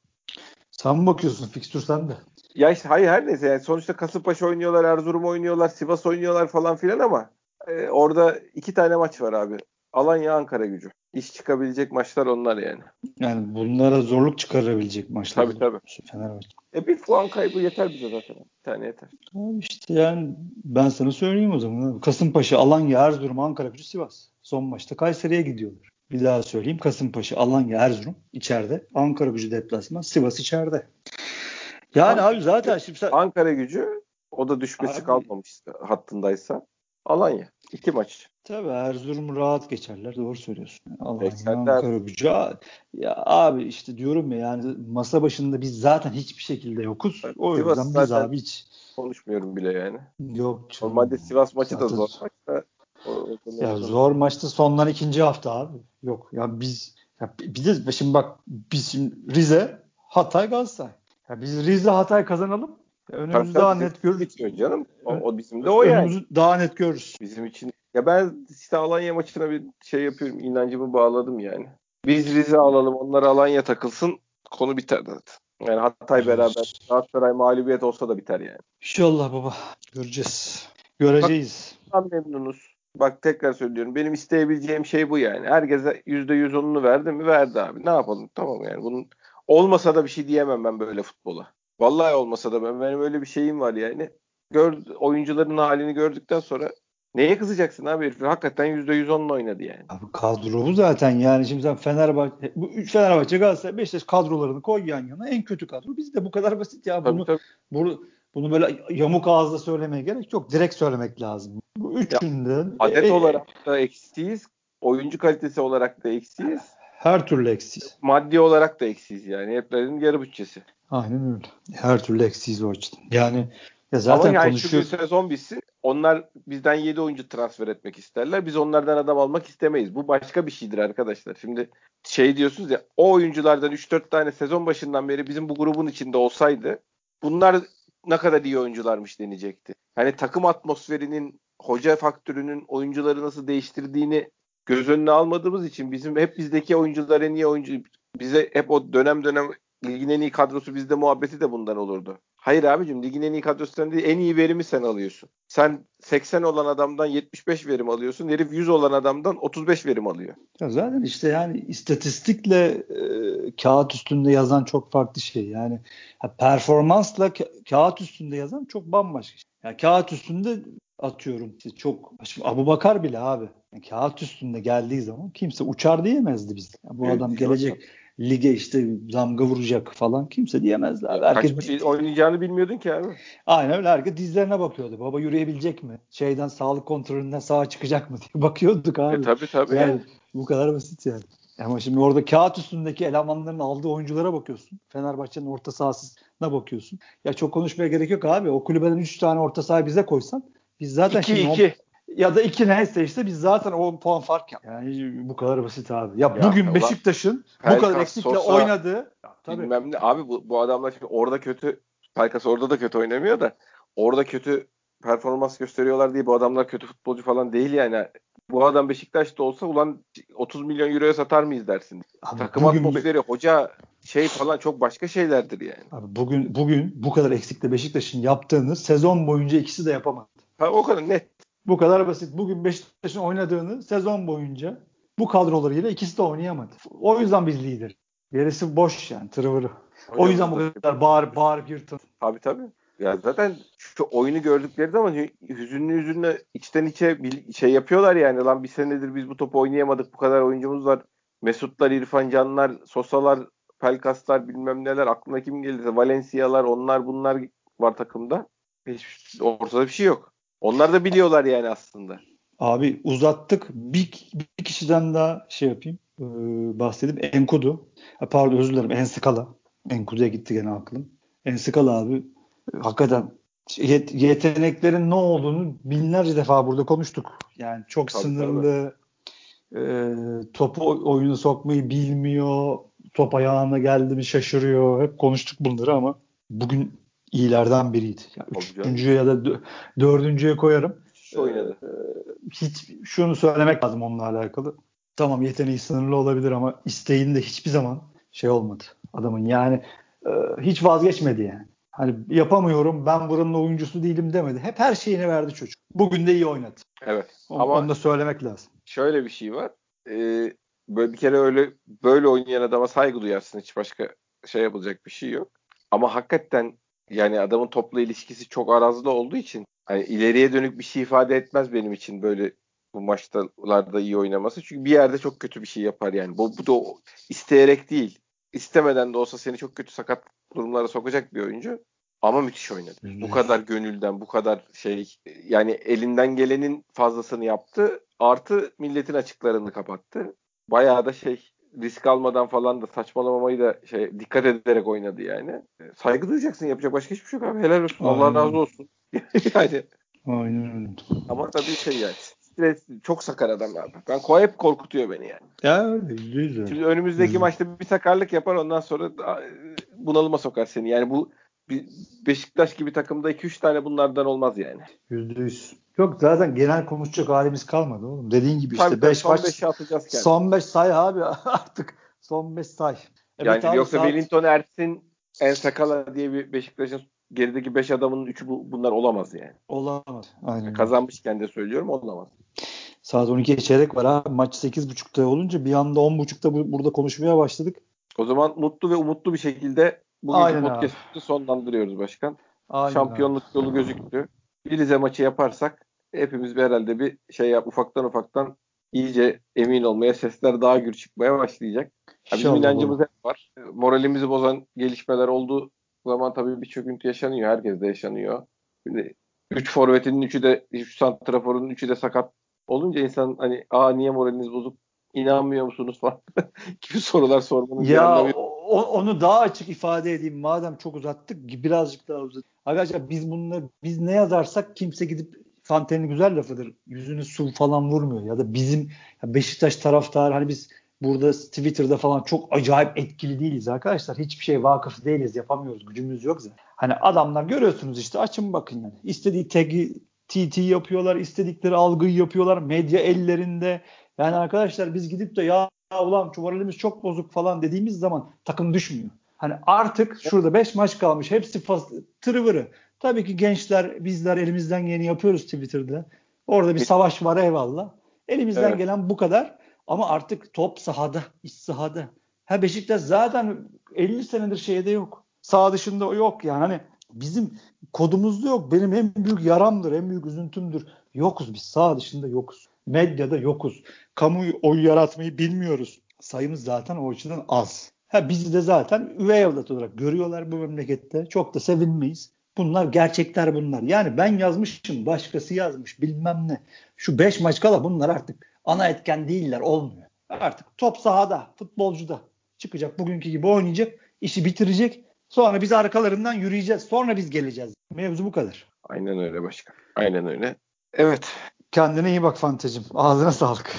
Sen mi bakıyorsun fikstür sen de? Ya işte hayır her neyse yani sonuçta Kasımpaşa oynuyorlar, Erzurum oynuyorlar, Sivas oynuyorlar falan filan ama e, orada iki tane maç var abi. Alanya Ankara gücü. İş çıkabilecek maçlar onlar yani. Yani bunlara zorluk çıkarabilecek maçlar. Tabii tabii. Fenerbahçe. E bir puan kaybı yeter bize zaten. Bir tane yeter. Abi işte yani ben sana söyleyeyim o zaman. Kasımpaşa, Alanya, Erzurum, Ankara gücü, Sivas. Son maçta Kayseri'ye gidiyorlar. Bir daha söyleyeyim. Kasımpaşa, Alanya, Erzurum içeride. Ankara gücü deplasman. Sivas içeride. Yani Ankara, abi zaten şimdi sen... Ankara gücü o da düşmesi abi, kalmamıştı hattındaysa. Alanya. İki maç. Tabii Erzurum rahat geçerler. Doğru söylüyorsun. Alanya, Ankara gücü. Ya abi işte diyorum ya yani masa başında biz zaten hiçbir şekilde yokuz. O Sivas yüzden biz abi hiç konuşmuyorum bile yani. Yok. Canım. Normalde Sivas maçı zaten... da zor maç da ya zor maçta sondan ikinci hafta abi. Yok ya biz ya bir de şimdi bak biz şimdi Rize, Hatay, Galatasaray. Ya biz Rize, Hatay kazanalım. Önümüzü daha net görürüz. Canım. O, o bizim de o yani. Önümüzü daha net görürüz. Bizim için. Ya ben işte Alanya maçına bir şey yapıyorum. inancımı bağladım yani. Biz Rize alalım. Onlar Alanya takılsın. Konu biter zaten. Yani Hatay beraber Galatasaray mağlubiyet olsa da biter yani. İnşallah baba. Göreceğiz. Göreceğiz. Bak, memnunuz. Bak tekrar söylüyorum. Benim isteyebileceğim şey bu yani. Herkese yüzde onunu verdi mi? Verdi abi. Ne yapalım? Tamam yani. Bunun olmasa da bir şey diyemem ben böyle futbola. Vallahi olmasa da ben benim öyle bir şeyim var yani. Gör, oyuncuların halini gördükten sonra neye kızacaksın abi herif? Hakikaten %110'la oynadı yani. Abi kadro bu zaten yani şimdi sen Fenerbahçe bu üç Fenerbahçe Galatasaray Beşiktaş kadrolarını koy yan yana en kötü kadro biz de bu kadar basit ya bunu tabii, tabii. bunu bunu böyle yamuk ağızda söylemeye gerek yok. Direkt söylemek lazım. Bu üçünden adet e, olarak da eksiyiz. Oyuncu kalitesi olarak da eksiyiz. Her türlü eksiyiz. Maddi olarak da eksiyiz yani. Heplerin yarı bütçesi. Aynen öyle. Her türlü eksiyiz o açıdan. Yani ya zaten Ama yani konuşuyor... şu sezon bitsin. Onlar bizden 7 oyuncu transfer etmek isterler. Biz onlardan adam almak istemeyiz. Bu başka bir şeydir arkadaşlar. Şimdi şey diyorsunuz ya o oyunculardan 3-4 tane sezon başından beri bizim bu grubun içinde olsaydı bunlar ne kadar iyi oyuncularmış denecekti. Hani takım atmosferinin, hoca faktörünün oyuncuları nasıl değiştirdiğini göz önüne almadığımız için bizim hep bizdeki oyuncular en iyi oyuncu bize hep o dönem dönem ligin en iyi kadrosu bizde muhabbeti de bundan olurdu. Hayır abicim ligin en iyi kadrosundan değil en iyi verimi sen alıyorsun. Sen 80 olan adamdan 75 verim alıyorsun. Herif 100 olan adamdan 35 verim alıyor. Ya zaten işte yani istatistikle e, kağıt üstünde yazan çok farklı şey. Yani ha, performansla ka- kağıt üstünde yazan çok bambaşka. Şey. Yani kağıt üstünde atıyorum işte çok şimdi Abu Bakar bile abi yani kağıt üstünde geldiği zaman kimse uçar diyemezdi biz. Yani bu evet, adam gelecek lige işte zamga vuracak falan kimse diyemezdi abi. Herkes Kaç maç oynayacağını bilmiyordun ki abi. Aynen öyle. Herkes dizlerine bakıyordu. Baba yürüyebilecek mi? Şeyden sağlık kontrolünden sağa çıkacak mı diye bakıyorduk abi. E, tabii tabii. Yani, bu kadar basit yani. Ama şimdi orada kağıt üstündeki elemanların aldığı oyunculara bakıyorsun. Fenerbahçe'nin orta sahasına bakıyorsun. Ya çok konuşmaya gerek yok abi. O kulübeden 3 tane orta saha bize koysan biz zaten 2 2 ya da 2 neyse işte biz zaten 10 puan fark yap. Yani bu kadar basit abi. Ya, ya bugün Beşiktaş'ın bu kadar eksikle Sosa, oynadığı tabii. Bilmem ne. Abi bu, bu adamlar şimdi orada kötü Pelkas orada da kötü oynamıyor da orada kötü performans gösteriyorlar diye bu adamlar kötü futbolcu falan değil yani bu adam Beşiktaş'ta olsa ulan 30 milyon euroya satar mıyız dersin. Abi Takım atmosferi, hoca şey falan çok başka şeylerdir yani. Abi bugün bugün bu kadar eksikle Beşiktaş'ın yaptığını sezon boyunca ikisi de yapamadı. Ha, o kadar net. Bu kadar basit. Bugün Beşiktaş'ın oynadığını sezon boyunca bu kadrolarıyla ikisi de oynayamadı. O yüzden biz lider. Gerisi boş yani tırvırı. O yüzden bu kadar bağır bağır yırtın. Tabii tabii. Ya zaten şu oyunu gördükleri zaman hüzünlü hüzünlü içten içe bir şey yapıyorlar yani. Lan bir senedir biz bu topu oynayamadık. Bu kadar oyuncumuz var. Mesutlar, İrfan Canlar, Sosalar, Pelkaslar bilmem neler. Aklına kim gelirse Valencia'lar onlar bunlar var takımda. Hiç, ortada bir şey yok. Onlar da biliyorlar yani aslında. Abi uzattık. Bir, bir kişiden daha şey yapayım. Ee, bahsedeyim. Enkudu. Pardon özür dilerim. Enskala. Enkudu'ya gitti gene aklım. Enskala abi hakikaten yet- yeteneklerin ne olduğunu binlerce defa burada konuştuk. Yani çok tabii, sınırlı tabii. E, topu oyunu sokmayı bilmiyor. Top ayağına geldi mi şaşırıyor. Hep konuştuk bunları ama bugün iyilerden biriydi. Yani üçüncüye ya da dördüncüye koyarım. oynadı. Ee, hiç şunu söylemek lazım onunla alakalı. Tamam yeteneği sınırlı olabilir ama isteğinde hiçbir zaman şey olmadı adamın. Yani e, hiç vazgeçmedi yani. Hani yapamıyorum ben buranın oyuncusu değilim demedi. Hep her şeyini verdi çocuk. Bugün de iyi oynadı. Evet. Onu, ama onu da söylemek lazım. Şöyle bir şey var. Ee, böyle bir kere öyle böyle oynayan adama saygı duyarsın. Hiç başka şey yapılacak bir şey yok. Ama hakikaten yani adamın topla ilişkisi çok arazlı olduğu için hani ileriye dönük bir şey ifade etmez benim için böyle bu maçlarda iyi oynaması. Çünkü bir yerde çok kötü bir şey yapar yani. Bu, bu da isteyerek değil. İstemeden de olsa seni çok kötü sakat durumlara sokacak bir oyuncu. Ama müthiş oynadı. Bu kadar gönülden, bu kadar şey yani elinden gelenin fazlasını yaptı. Artı milletin açıklarını kapattı. Bayağı da şey risk almadan falan da saçmalamamayı da şey dikkat ederek oynadı yani. E, saygı duyacaksın yapacak başka hiçbir şey yok abi. Helal olsun. Aynen. Allah razı olsun. yani. Aynen öyle. Ama tabii şey yani stres çok sakar adam abi. Ben hep korkutuyor beni yani. Ya yüzde Şimdi önümüzdeki yüzde. maçta bir sakarlık yapar ondan sonra bunalıma sokar seni. Yani bu Beşiktaş gibi takımda 2-3 tane bunlardan olmaz yani. Yüzde yüz. Yok zaten genel konuşacak halimiz kalmadı oğlum. Dediğin gibi işte 5 maç. Son 5'i atacağız kendine. Son 5 say abi artık. Son 5 say. Evet, yani abi, yoksa saat... Wellington Ersin En Sakala diye bir Beşiktaş'ın gerideki 5 adamın 3'ü bu, bunlar olamaz yani. Olamaz. Aynen. Kazanmışken de söylüyorum olamaz. Saat 12'ye çeyrek var ha. Maç 8.30'da olunca bir anda 10.30'da bu, burada konuşmaya başladık. O zaman mutlu ve umutlu bir şekilde bugünkü podcast'ı sonlandırıyoruz başkan. Aynen Şampiyonluk abi. yolu gözüktü. Bir Rize maçı yaparsak hepimiz bir herhalde bir şey yap ufaktan ufaktan iyice emin olmaya sesler daha gür çıkmaya başlayacak. Yani bizim inancımız hep var. Moralimizi bozan gelişmeler olduğu zaman tabii bir çöküntü yaşanıyor. Herkes de yaşanıyor. Şimdi 3 forvetinin 3'ü de 3 santraforun 3'ü de sakat olunca insan hani aa niye moraliniz bozuk inanmıyor musunuz falan gibi sorular sormanın ya o, onu daha açık ifade edeyim madem çok uzattık birazcık daha uzat. Arkadaşlar biz bunları biz ne yazarsak kimse gidip Fanten'in güzel lafıdır. Yüzünü su falan vurmuyor ya da bizim Beşiktaş taraftarı hani biz burada Twitter'da falan çok acayip etkili değiliz arkadaşlar. Hiçbir şey vakıf değiliz, yapamıyoruz, gücümüz yok zaten. Hani adamlar görüyorsunuz işte açın bakın yani. İstediği tagi TT yapıyorlar, istedikleri algıyı yapıyorlar. Medya ellerinde. Yani arkadaşlar biz gidip de ya ulan moralimiz çok bozuk falan dediğimiz zaman takım düşmüyor. Hani artık şurada 5 maç kalmış. Hepsi tırıvırı. Tabii ki gençler bizler elimizden geleni yapıyoruz Twitter'da. Orada bir savaş var eyvallah. Elimizden evet. gelen bu kadar. Ama artık top sahada, iç sahada. Ha Beşiktaş zaten 50 senedir şeyde yok. Sağ dışında yok yani. Hani bizim kodumuzda yok. Benim en büyük yaramdır, en büyük üzüntümdür. Yokuz biz. Sağ dışında yokuz. Medyada yokuz. Kamu oyu yaratmayı bilmiyoruz. Sayımız zaten o açıdan az. Ha bizi de zaten üvey evlat olarak görüyorlar bu memlekette. Çok da sevinmeyiz. Bunlar gerçekler bunlar. Yani ben yazmışım, başkası yazmış bilmem ne. Şu 5 maç kala bunlar artık ana etken değiller, olmuyor. Artık top sahada, futbolcuda çıkacak, bugünkü gibi oynayacak, işi bitirecek. Sonra biz arkalarından yürüyeceğiz. Sonra biz geleceğiz. Mevzu bu kadar. Aynen öyle başkan. Aynen öyle. Evet. Kendine iyi bak Fantacım. Ağzına sağlık.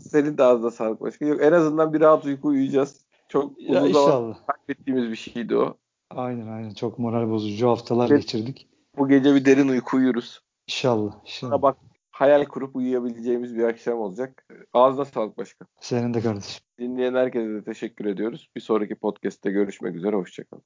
Senin de ağzına sağlık başkan. Yok en azından bir rahat uyku uyuyacağız. Çok ya uzun zaman kaybettiğimiz bir şeydi o. Aynen aynen. Çok moral bozucu haftalar Ge- geçirdik. Bu gece bir derin uyku uyuruz. İnşallah. inşallah. bak hayal kurup uyuyabileceğimiz bir akşam olacak. Ağzına sağlık başkan. Senin de kardeşim. Dinleyen herkese de teşekkür ediyoruz. Bir sonraki podcast'te görüşmek üzere. Hoşçakalın.